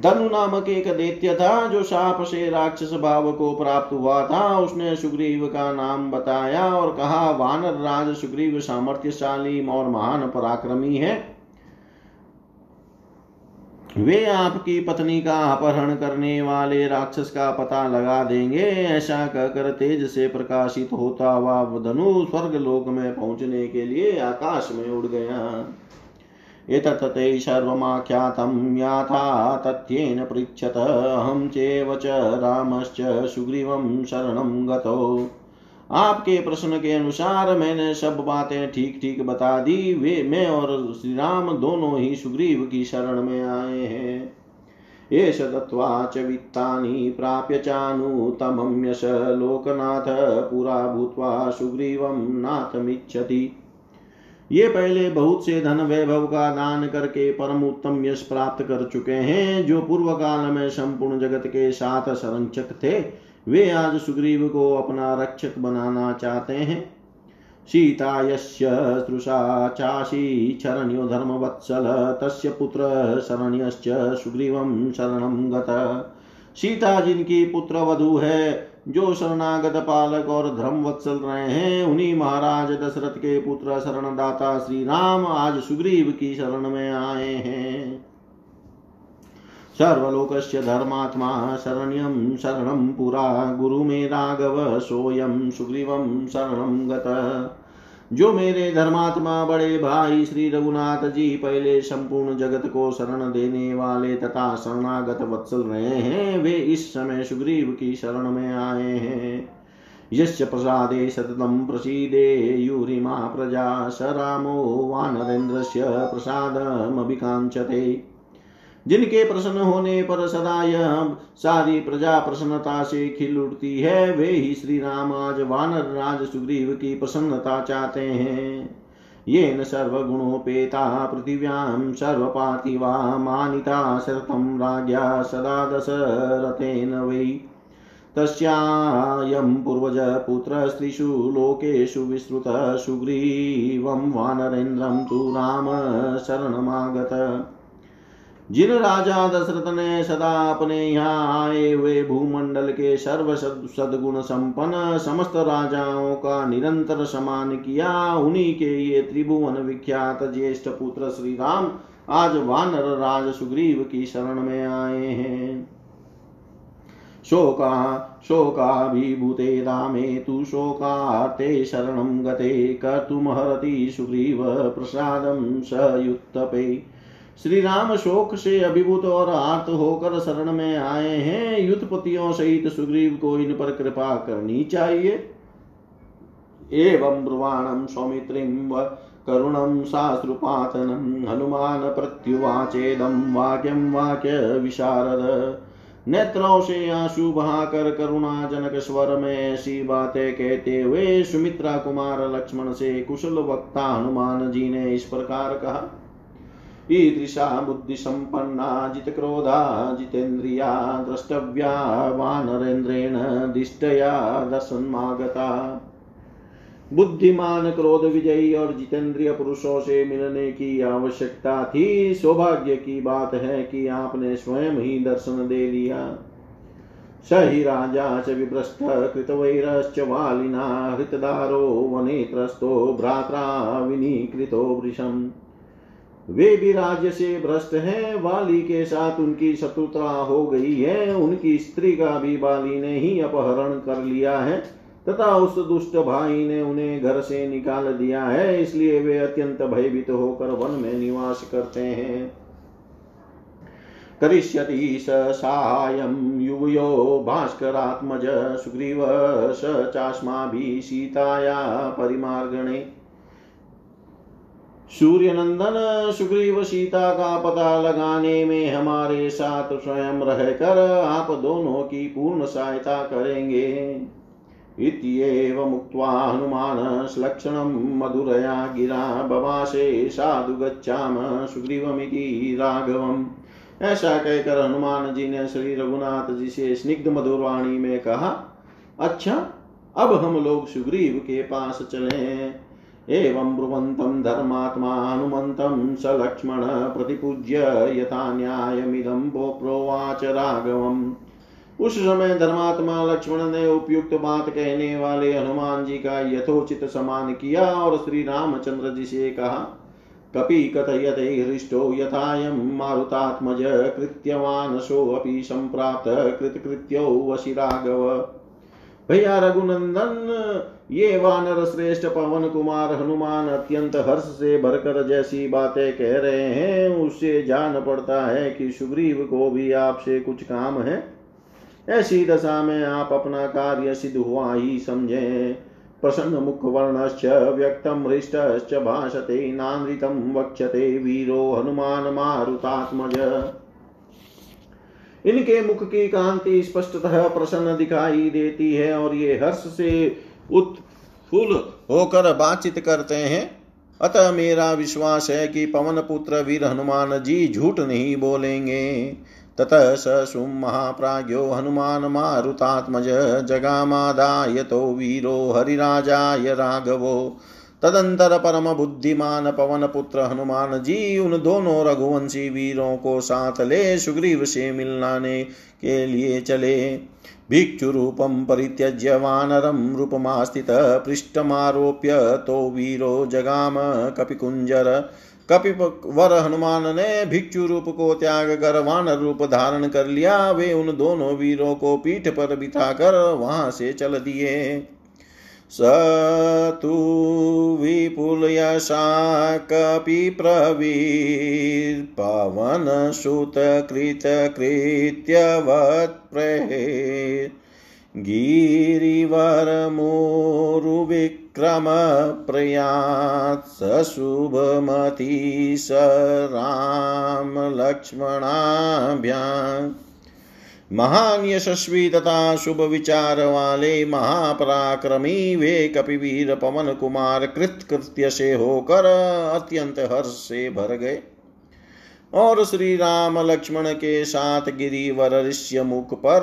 [SPEAKER 1] धनु नामक एक दैत्य था, जो साप से राक्षस भाव को प्राप्त हुआ था, उसने सुग्रीव का नाम बताया और कहा, वानर राज सुग्रीव सामर्थ्यशाली और महान पराक्रमी है। वे आपकी पत्नी का अपहरण करने वाले राक्षस का पता लगा देंगे। ऐसा कहकर तेज से प्रकाशित होता हुआ धनु स्वर्ग लोक में पहुँचने के लिए आकाश में उड़ गया। एतत् ते सर्वमाख्यातं याथा तथ्येन पृच्छत। अहं चेव च रामश्च सुग्रीवं शरणं गतो। आपके प्रश्न के अनुसार मैंने सब बातें ठीक ठीक बता दी। वे मैं और श्री राम दोनों ही सुग्रीव की शरण में आए हैं। एष दत्त्वा च वित्तानि प्राप्य चानुतमं यश लोकनाथ पुरा भूत्वा सुग्रीवं नाथमिच्छति। ये पहले बहुत से धन वैभव का दान करके परम उत्तम यश प्राप्त कर चुके हैं, जो पूर्व काल में संपूर्ण जगत के साथ संरक्षक थे। वे आज सुग्रीव को अपना रक्षक बनाना चाहते हैं। सीता यस्य तृषा चाशी शरण्यो धर्मवत्सल, तस्य पुत्र शरण्यश्च सुग्रीवं शरणं गत। सीता जिनकी पुत्र वधु है, जो शरणागत पालक और धर्म वत्सल रहे हैं, उन्हीं महाराज दशरथ के पुत्र शरणदाता श्री राम आज सुग्रीव की शरण में आए हैं। सर्वलोकस्य धर्मात्मा शरण्यं शरणं पुरा। गुरु मे राघव, सोऽयं सुग्रीवं शरणं गत। जो मेरे धर्मात्मा, बड़े भाई, श्री रघुनाथ जी पहले संपूर्ण जगत को शरण देने वाले तथा शरणागत वत्सल रहे हैं, वे इस समय सुग्रीव की शरण में आए हैं। यस्य प्रसादे सततं प्रसीदे, यूरिमा प्रजा, स रामो वानरेन्द्रस्य प्रसादमभिकाङ्क्षते जिनके प्रसन्न होने पर सदा यह सारी प्रजा प्रसन्नता से खिल उठती है, वे ही श्री राम आज वानर राज सुग्रीव की प्रसन्नता चाहते हैं। ये न सर्वगुणोपेता पृथिव्यां सर्वपातिवा मानिता शरतं राज्ञा सदा दशरथेन वै। तस्यायं पूर्वजपुत्रस्त्रिषु लोकेषु विस्तृतः सुग्रीवं वानरेन्द्रं तु राम शरणमागत। जिन राजा दशरथ ने सदा अपने यहाँ आए हुए भूमंडल के सर्व सदगुण संपन्न समस्त राजाओं का निरंतर समान किया, उन्हीं के ये त्रिभुवन विख्यात ज्येष्ठ पुत्र श्री राम आज वानर राज सुग्रीव की शरण में आए हैं। शोका शोका शोकाभिभूते रामे तु शोकार्ते शरणं गते कर्तुमहरति सुग्रीव प्रसादं स युत्तपे श्री राम शोक से अभिभूत और आर्त होकर शरण में आए हैं। युद्धपतियों सहित सुग्रीव को इन पर कृपा करनी चाहिए। एवं ब्रुवाणं सौमित्रिं करुणं शास्त्रुपातनं हनुमान प्रत्युवाचेदं वाक्यं वाक्यविशारद नेत्रों से आँसू बहाकर करुणाजनक स्वर में ऐसी बातें कहते हुए सुमित्रा कुमार लक्ष्मण से कुशल वक्ता हनुमान जी ने इस प्रकार कहा ईदृशा बुद्धिसम्पन्ना जितक्रोधा जितेन्द्रिया द्रष्टव्या वानरेन्द्रेण दिष्टया दर्शन्मागता बुद्धिमान क्रोध विजयी और जितेंद्रिय पुरुषों से मिलने की आवश्यकता थी, सौभाग्य की बात है कि आपने स्वयं ही दर्शन दे लिया। स हि राजा च विभ्रष्ट, कृतवैरश्च वालिना हृतदारो वनेत्रस्तो, भ्रात्रा विनीकृतो वृषम्। वे भी राज्य से भ्रष्ट हैं, वाली के साथ उनकी शत्रुता हो गई है, उनकी स्त्री का भी बाली ने ही अपहरण कर लिया है, तथा उस दुष्ट भाई ने उन्हें घर से निकाल दिया है, इसलिए वे अत्यंत भयभीत होकर वन में निवास करते हैं। करिष्यति स सायं युवयो भास्करात्मज सुग्रीव स चास्माभिः सीताया परिमार्गणे। सूर्य नंदन सुग्रीव सीता का पता लगाने में हमारे साथ स्वयं रहकर आप दोनों की पूर्ण सहायता करेंगे। इत्येवमुक्त्वा हनुमान श्लक्षणं मधुरया गिरा बवासे साधु गच्छाम सुग्रीवमिति राघवम्। ऐसा कहकर हनुमान जी ने श्री रघुनाथ जी से स्निग्ध मधुर वाणी में कहा अच्छा अब हम लोग सुग्रीव के पास चले। एवं ब्रुवन्तं धर्मात्मा हनुमन्तं स लक्ष्मण प्रतिपूज्य यथा न्यायमिदं प्रोवाच राघवम्। उस समय धर्मात्मा लक्ष्मण ने उपयुक्त बात कहने वाले हनुमान जी का यथोचित समान किया और श्री रामचंद्र जी से कहा, कपि कथयते हृष्टो यथायं मारुतात्मज कृत्यवान सोऽपि सम्प्राप्त कृतकृत्यो वशि राघव। भैया रघुनंदन, ये वानर श्रेष्ठ पवन कुमार हनुमान अत्यंत हर्ष से भरकर जैसी बातें कह रहे हैं, उससे जान पड़ता है कि सुग्रीव को भी आपसे कुछ काम है। ऐसी दशा में आप अपना कार्य सिद्ध हुआ ही समझे। प्रसन्न मुख वर्णश्च, व्यक्तम हृष्टश्च, भाषते नानृतम वक्षते वीरो हनुमान मारुतात्मज। इनके मुख की कांति स्पष्टतः प्रसन्न दिखाई देती है और ये हर्ष से उत्फुल होकर बातचीत करते हैं। अतः मेरा विश्वास है कि पवन पुत्र वीर हनुमान जी झूठ नहीं बोलेंगे। ततः स सुमहाप्राज्ञो हनुमान मारुतात्मज जगामादायतो वीरो हरिराजाय राघवो। तदंतर परम बुद्धिमान पवन पुत्र हनुमान जी उन दोनों रघुवंशी वीरों को साथ ले सुग्रीव से मिलने के लिए चले। भिक्षु भिक्षुरूपं परित्यज्य वानरं रूपमास्थितः पृष्ठमारोप्य तो वीरो जगाम कपिकुञ्जर कपि वर हनुमान ने भिक्षु रूप को त्याग कर वानर रूप धारण कर लिया। वे उन दोनों वीरों को पीठ पर बिठाकर वहाँ से चल दिए। स तु विपुलयशा कपि प्रवीर पवन सुत कृत कृत्यवत् प्रेर गिरिवरमोरुविक्रमप्रयात् सशुभमती स रामलक्ष्मणाभ्याम् महान यशस्वी तथा शुभ विचार वाले महापराक्रमी वे कपिवीर पवन कुमार कृतकृत्य से होकर अत्यंत हर्ष से भर गए। और श्री राम लक्ष्मण के साथ गिरिवर ऋष्य मुख पर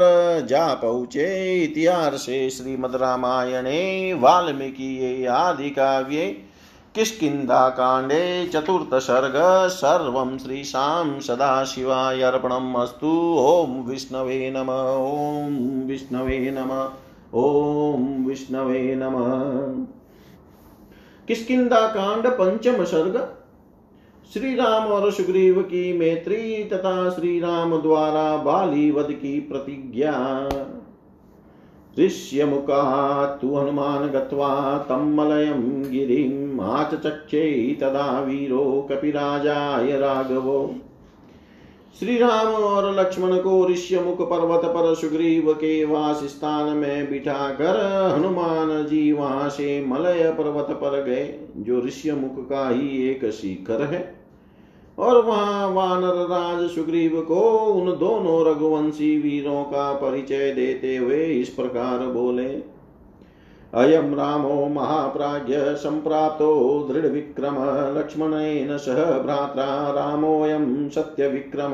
[SPEAKER 1] जा पहुँचे। इतिहास से श्रीमद रामायणे, वाल्मीकि आदि काव्ये किष्किन्धा काण्डे चतुर्थ सर्ग सर्वं श्रीशां सदाशिवाय अर्पणम् अस्तु। ॐ विष्णवे नम। ॐ विष्णवे नम। ॐ विष्णवे नम। किष्किन्धा कांड पंचम सर्ग। श्री राम और सुग्रीव की मैत्री तथा श्री राम द्वारा बाली वध की प्रतिज्ञा। ऋष्यमुखात् तु हनुमान् गत्वा तं मलयं गिरिम् आचचक्षे तदा वीरो कपिराजाय राघवो। श्री राम और लक्ष्मण को ऋष्यमुख पर्वत पर सुग्रीव के वास स्थान में बिठा कर हनुमान जी वहाँ से मलय पर्वत पर गए, जो ऋष्यमुख का ही एक शिखर है। और वहाँ वानर राज सुग्रीव को उन दोनों रघुवंशी वीरों का परिचय देते हुए इस प्रकार बोले। अयम रामो महाप्राज्य संप्राप्तो दृढ़विक्रम लक्ष्मणेन सह भ्रात्रा रामोऽयं सत्यविक्रम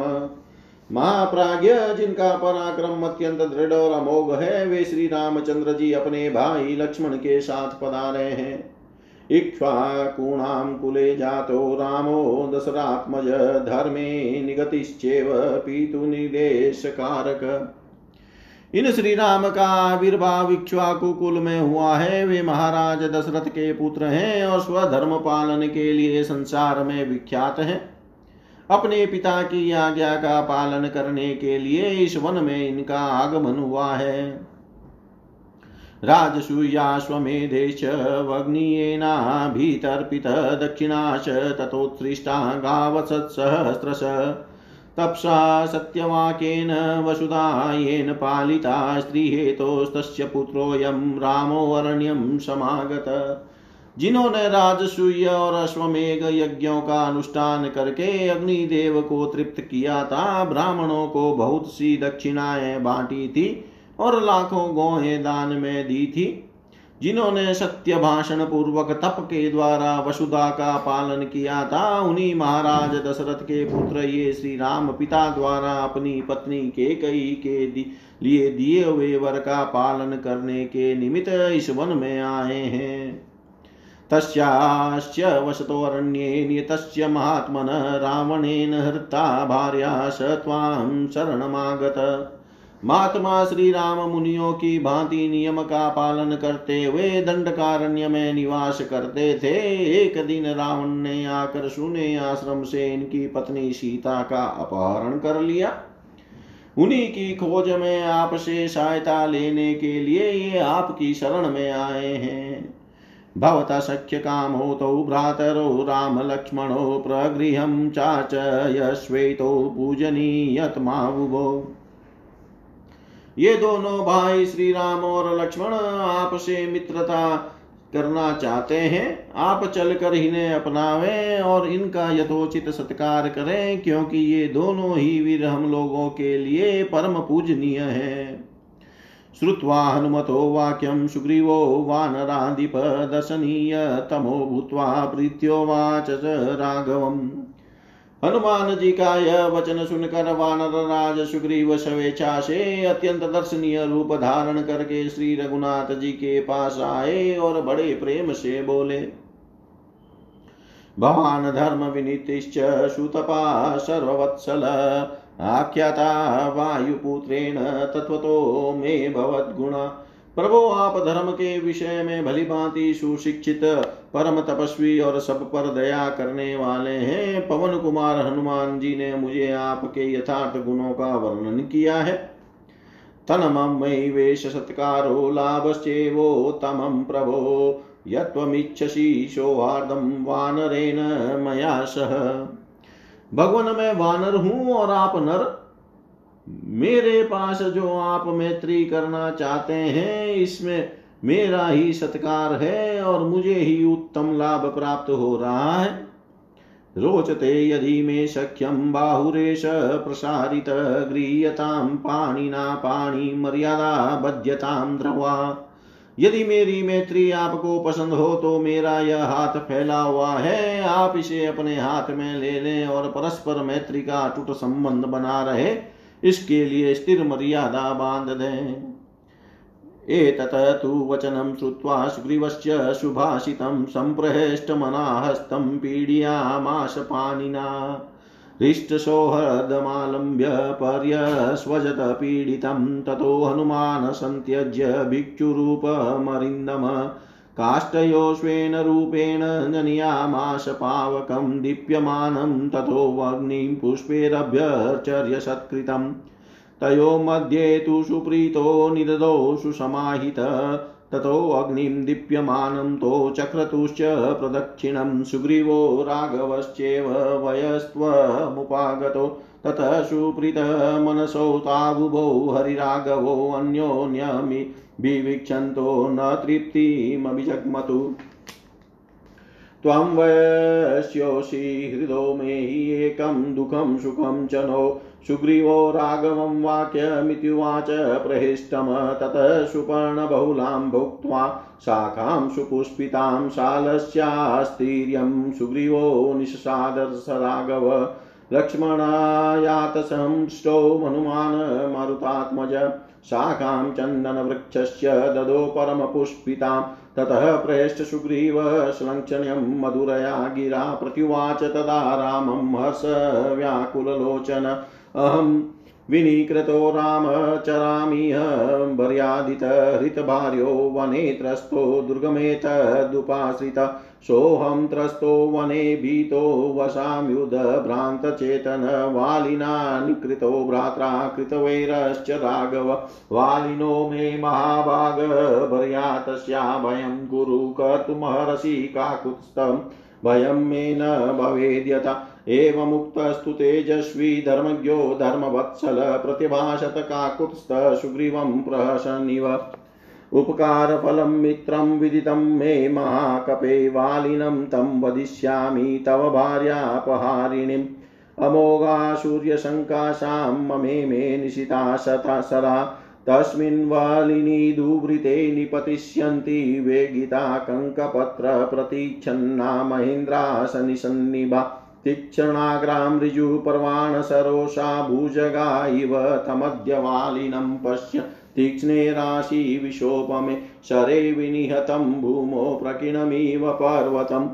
[SPEAKER 1] महाप्राज्य जिनका पराक्रम अत्यंत दृढ़ और अमोघ है, वे श्री रामचंद्र जी अपने भाई लक्ष्मण के साथ पधारे हैं। इक्ष्वाकूणां कुले जातो रामो दशरात्मज धर्मे निगतिश्चेव पीतुनिदेशकारक इन श्री राम का आविर्भाव इक्ष्वाकु कुल में हुआ है, वे महाराज दशरथ के पुत्र हैं और स्वधर्म पालन के लिए संसार में विख्यात हैं। अपने पिता की आज्ञा का पालन करने के लिए इस वन में इनका आगमन हुआ है। राजसूयाश्वमेधेश वग्नियेनाभितर्पित दक्षिणाश ततोत्सृष्टा गावत्सहस्रश तप्सा सत्यवाक्येन वसुधायेन पालिता स्त्रीहेतोस्तस्य पुत्रोऽयं रामोऽरण्यं समागत। जिन्होंने राजसूय और अश्वमेघ यज्ञों का अनुष्ठान करके अग्निदेव को तृप्त किया था, ब्राह्मणों को बहुत सी दक्षिणाएँ बांटी थी। और लाखों गौहें दान में दी थी, जिन्होंने सत्य भाषण पूर्वक तप के द्वारा वसुधा का पालन किया था। उन्हीं महाराज दशरथ के पुत्र ये श्री राम पिता द्वारा अपनी पत्नी के कई के लिए दिए हुए वर का पालन करने के निमित्त इस वन में आए हैं। तस्याश्च वसतोरण्ये नियतस्य महात्मन रावणेन हृता भार्या स त्वां शरणमागत। महात्मा श्री राम मुनियों की भांति नियम का पालन करते हुए दंडकारण्य में निवास करते थे। एक दिन रावण ने आकर सुने आश्रम से इनकी पत्नी सीता का अपहरण कर लिया। उन्हीं की खोज में आपसे सहायता लेने के लिए ये आपकी शरण में आए हैं। भवता सख्य कामो तो भ्रातरो राम लक्ष्मणो प्रगृहं चाचयश्वेतो पूजनीयत्मावुभो। ये दोनों भाई श्री राम और लक्ष्मण आपसे मित्रता करना चाहते हैं। आप चलकर इन्हें अपनावें और इनका यथोचित सत्कार करें, क्योंकि ये दोनों ही वीर हम लोगों के लिए परम पूजनीय है। श्रुवा हनुमतो सुग्रीवो वानराधिप दर्शनीय तमो भूत्वा प्रीत्योवाच राघवम्। हनुमान जी का यह वचन सुनकर वानर राज सुग्रीव स्वेच्छा से अत्यंत दर्शनीय रूप धारण करके श्री रघुनाथ जी के पास आए और बड़े प्रेम से बोले भवान धर्म विनीतिश्च सुतपा सर्ववत्सल, आख्याता वायुपुत्रेण तत्वतो मे भवद्गुणा। प्रभु आप धर्म के विषय में भली भांति सुशिक्षित, परम तपस्वी और सब पर दया करने वाले हैं। पवन कुमार हनुमान जी ने मुझे आपके यथार्थ गुणों का वर्णन किया है। तनमयि वेश सत्कारो लाभश्चेवोत्तमं प्रभो यत्वमिच्छसि सौहार्दं वानरेण मया सह। भगवान, मैं वानर हूँ और आप नर मेरे पास जो आप मैत्री करना चाहते हैं, इसमें मेरा ही सत्कार है और मुझे ही उत्तम लाभ प्राप्त हो रहा है। रोचते यदि मे सख्यम बाहुरेश प्रसारित गृहतां पाणिना पाणी मर्यादा बध्यताम द्रवा। यदि मेरी मैत्री आपको पसंद हो तो मेरा यह हाथ फैला हुआ है, आप इसे अपने हाथ में ले लें और परस्पर मैत्री का अटूट संबंध बना रहे। इसके लिए स्थिर मर्यादा बाँध दें। एतत् तु वचनं श्रुत्वा सुग्रीवस्य सुभाषितं सम्प्रहेष्टमनाहस्तं पीडयामाश पाणिना। हृष्टसौहृदमालम्ब्य पर्यस्वजत पीडितं ततो हनुमान् भिक्षुरूपमरिन्दम। काष्ठयोश्वेन रूपेण जनियामाश पावकं दीप्यमानं ततोऽग्निं पुष्पैरभ्यर्चर्य सत्कृतम् तयो मध्ये तु सुप्रीतो निददौ सुसमाहित ततोऽग्निं दीप्यमानं तो चक्रतुश्च प्रदक्षिणं सुग्रीवो राघवश्चेव वयस्त्वमुपागतो। ततः सुप्रीतमनसौ ताबुभौ हरिराघवो अन्योन्यमि विवीक्षन्तो न तृप्तिमभिजग्मतु। त्वं वयस्योषि हृदो मे हि एकं दुःखं सुखं च नो। सुग्रीवो राघवं वाक्यमित्युवाच प्रहिष्टम। ततः सुपर्णबहुलां भुक्त्वा शाखां सुपुष्पितां शालस्यास्तीर्यं। सुग्रीवो निःसादर्श राघव। लक्ष्मणायातसंष्टो हनुमान् मारुतात्मज शाखां चन्दनवृक्षस्य ददो परमपुष्पितां। ततः प्रेष्ठ सुग्रीव श्लङ्क्षण्यं मधुरया गिरा प्रत्युवाच तदा रामं हर्ष व्याकुललोचन। अहं विनीकृतो राम चरामिह वर्यादितहृतभार्यो वने त्रस्तो दुर्गमेतदुपाश्रित। सोऽहं त्रस्तो वने भीतो वशाम्युदभ्रान्तचेतन वालिना निकृतो भ्रात्रा कृतवैरश्च राघव। वालिनो मे महाभाग वर्यातस्या भयं गुरु कर्तुमहर्षि काकुत्स्थम् भयं मे न भवेद्यथा एवमुक्तस्तु तेजस्वी धर्मज्ञो धर्मवत्सल प्रतिभाषत काकुत्स्थ सुग्रीवं प्रहसन्निव उपकारफलं मित्रं विदितं मे महाकपे वालिनं तं वदिष्यामि तव भार्यापहारिणीम्। अमोघा सूर्यशङ्काशां ममे मे निशिता शता सरा तस्मिन् वालिनी दुवृते निपतिष्यन्ति वेगिता कङ्कपत्रप्रतीच्छन्ना महेन्द्रासनिसन्निभा तीक्ष्णाग्रां ऋजुपर्वाणसरोषा भुजगा इव तमद्यवालिनं पश्य। तीक्ष्णे राशि विशोपमे शरे विनिहतं भूमो प्रकीर्णमिव पर्वतम्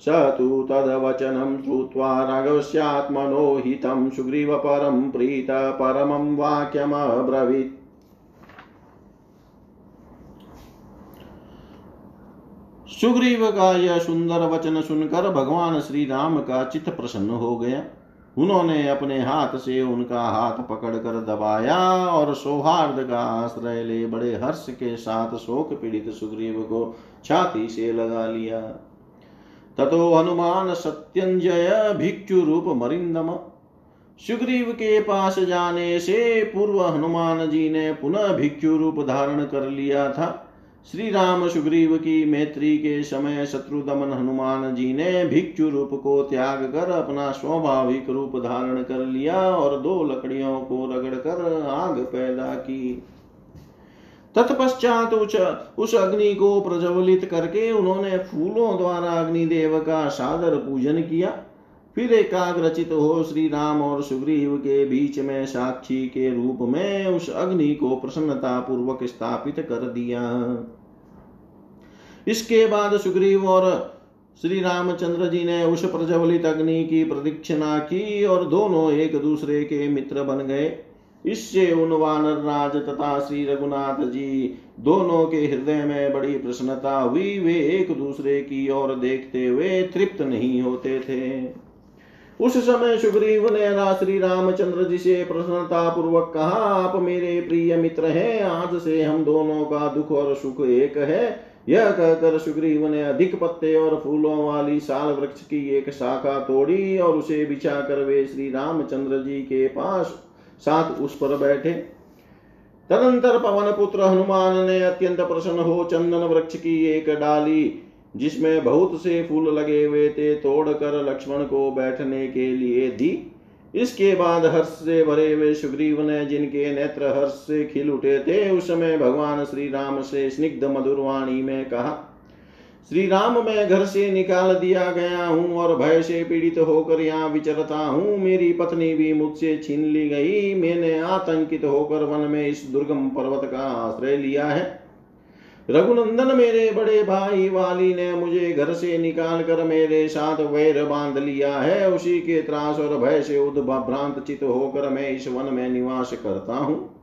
[SPEAKER 1] स तु तद्वचनं श्रुत्वा राघवस्यात्मनो हितं सुग्रीवपरं प्रीत परमं वाक्यमब्रवीत्। सुग्रीव का यह सुंदर वचन सुनकर भगवान श्री राम का चित्त प्रसन्न हो गया। उन्होंने अपने हाथ से उनका हाथ पकड़कर दबाया और सौहार्द का आश्रय ले बड़े हर्ष के साथ शोक पीड़ित सुग्रीव को छाती से लगा लिया। ततो हनुमान सत्यंजय भिक्षु रूप मरिंदम। सुग्रीव के पास जाने से पूर्व हनुमान जी ने पुनः भिक्षु रूप धारण कर लिया था। श्री राम सुग्रीव की मैत्री के समय शत्रु दमन हनुमान जी ने भिक्षु रूप को त्याग कर अपना स्वाभाविक रूप धारण कर लिया और दो लकड़ियों को रगड़ कर आग पैदा की। तत्पश्चात उस उस अग्नि को प्रज्वलित करके उन्होंने फूलों द्वारा अग्निदेव का सादर पूजन किया। फिर एकाग्रचित हो श्री राम और सुग्रीव के बीच में साक्षी के रूप में उस अग्नि को प्रसन्नता पूर्वक स्थापित कर दिया। इसके बाद सुग्रीव और श्री रामचंद्र जी ने उस प्रज्वलित अग्नि की प्रदीक्षिणा की और दोनों एक दूसरे के मित्र बन गए। इससे उन वानर राज तथा श्री रघुनाथ जी दोनों के हृदय में बड़ी प्रसन्नता हुई। वे एक दूसरे की ओर देखते हुए तृप्त नहीं होते थे। उस समय सुग्रीव ने श्री रामचंद्र जी से प्रसन्नता पूर्वक कहा, आप मेरे प्रिय मित्र हैं, आज से हम दोनों का दुख और सुख एक है। यह कहकर सुग्रीव ने अधिक पत्ते और फूलों वाली साल वृक्ष की एक शाखा तोड़ी और उसे बिछा कर वे श्री रामचंद्र जी के पास साथ उस पर बैठे। तदंतर पवन पुत्र हनुमान ने अत्यंत प्रसन्न हो चंदन वृक्ष की एक डाली जिसमें बहुत से फूल लगे हुए थे, तोड़कर लक्ष्मण को बैठने के लिए दी। इसके बाद हर्ष से भरे हुए सुग्रीव ने, जिनके नेत्र हर्ष से खिल उठे थे, उस समय भगवान श्री राम से स्निग्ध मधुरवाणी में कहा श्री राम मैं घर से निकाल दिया गया हूँ और भय से पीड़ित होकर यहाँ विचरता हूँ। मेरी पत्नी भी मुझसे छीन ली गई। मैंने आतंकित होकर वन में इस दुर्गम पर्वत का आश्रय लिया है। रघुनंदन मेरे बड़े भाई वाली ने मुझे घर से निकाल कर मेरे साथ वैर बाँध लिया है। उसी के त्रास और भय से उद्भ्रांत चित होकर मैं इस वन में निवास करता हूँ।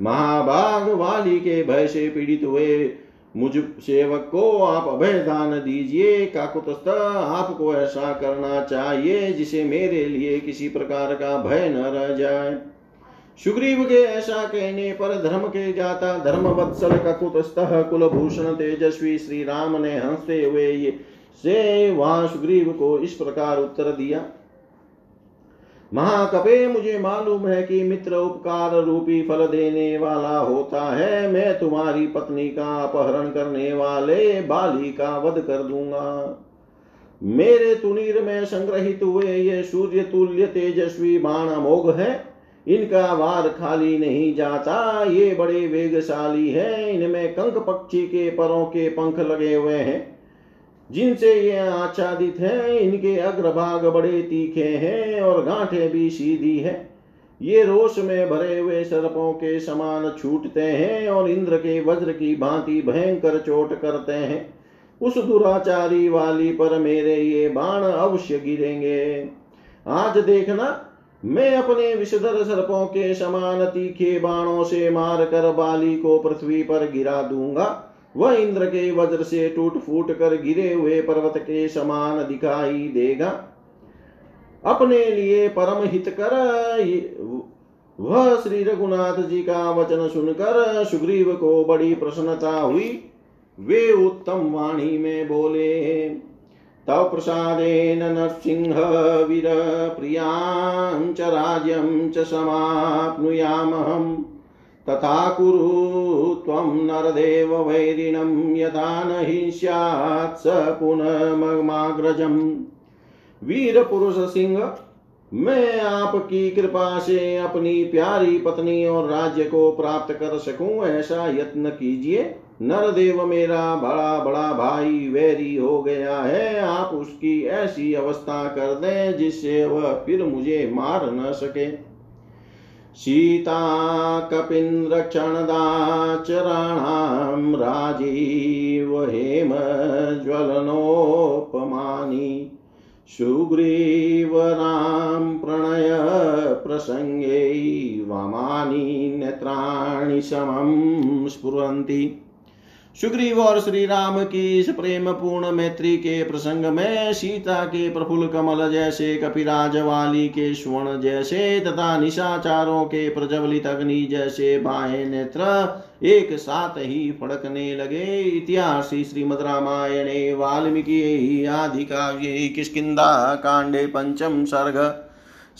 [SPEAKER 1] महाभाग वाली के भय से पीड़ित हुए मुझ सेवक को आप अभय दान दीजिए। काकुतस्थ, आपको ऐसा करना चाहिए जिसे मेरे लिए किसी प्रकार का भय न रह जाए। सुग्रीव के ऐसा कहने पर धर्म के जाता धर्म वत्सल ककुतस्तः कुलभूषण तेजस्वी श्री राम ने हँसते हुए ये से वहाँ सुग्रीव को इस प्रकार उत्तर दिया। महाकपे, मुझे मालूम है कि मित्र उपकार रूपी फल देने वाला होता है। मैं तुम्हारी पत्नी का अपहरण करने वाले बाली का वध कर दूँगा। मेरे तुनीर में संग्रहित हुए ये सूर्य तुल्य तेजस्वी बाण अमोघ है। इनका वार खाली नहीं जाता, ये बड़े वेगशाली है। इनमें कंक पक्षी के परों के पंख लगे हुए हैं। जिनसे ये आच्छादित है, इनके अग्रभाग बड़े तीखे हैं और गांठे भी सीधी है। ये रोष में भरे हुए सर्पों के समान छूटते हैं और इंद्र के वज्र की भांति भयंकर चोट करते हैं। उस दुराचारी वाली पर मेरे ये बाण अवश्य गिरेंगे। आज देखना मैं अपने विषधर सर्पों के समान तीखे बाणों से मार कर बाली को पृथ्वी पर गिरा दूँगा। वह इंद्र के वज्र से टूट फूट कर गिरे हुए पर्वत के समान दिखाई देगा। अपने लिए परम हित कर वह श्री रघुनाथ जी का वचन सुनकर सुग्रीव को बड़ी प्रसन्नता हुई। वे उत्तम वाणी में बोले तव प्रियाँ च राज्यं च समाप्नुयामहम् तथा कुरु त्वं नरदेव वैरिणं यदा न हि स्यात् स पुरुष सिंह, मैं आपकी कृपा से अपनी प्यारी पत्नी और राज्य को प्राप्त कर सकूँ ऐसा यत्न कीजिए। नरदेव मेरा बड़ा बड़ा भाई वैरी हो गया है। आप उसकी ऐसी अवस्था कर दें जिससे वह फिर मुझे मार न सके। सीता कपीन्द्रक्षणदाचराणां राजीव हेम ज्वलनोपमानि सुग्रीवरां प्रणय प्रसङ्गे वामानि नेत्राणि समं स्फुरन्ति। सुग्रीव और श्री राम की इस प्रेम पूर्ण मैत्री के प्रसंग में सीता के प्रफुल्ल कमल जैसे कपिराज वाली के स्वर्ण जैसे तथा निशाचारों के प्रज्वलित अग्नि जैसे बाहे नेत्र एक साथ ही फड़कने लगे। इतिहास श्रीमद रामायणे वाल्मीकि आदि काव्ये किष्किन्धा कांडे पंचम सर्ग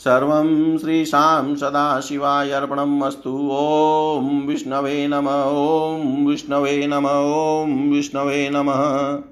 [SPEAKER 1] सर्वं श्रीशां सदाशिवाय अर्पणम् ॐ विष्णवे नम। ॐ विष्णवे नम। ॐ विष्णवे नमः।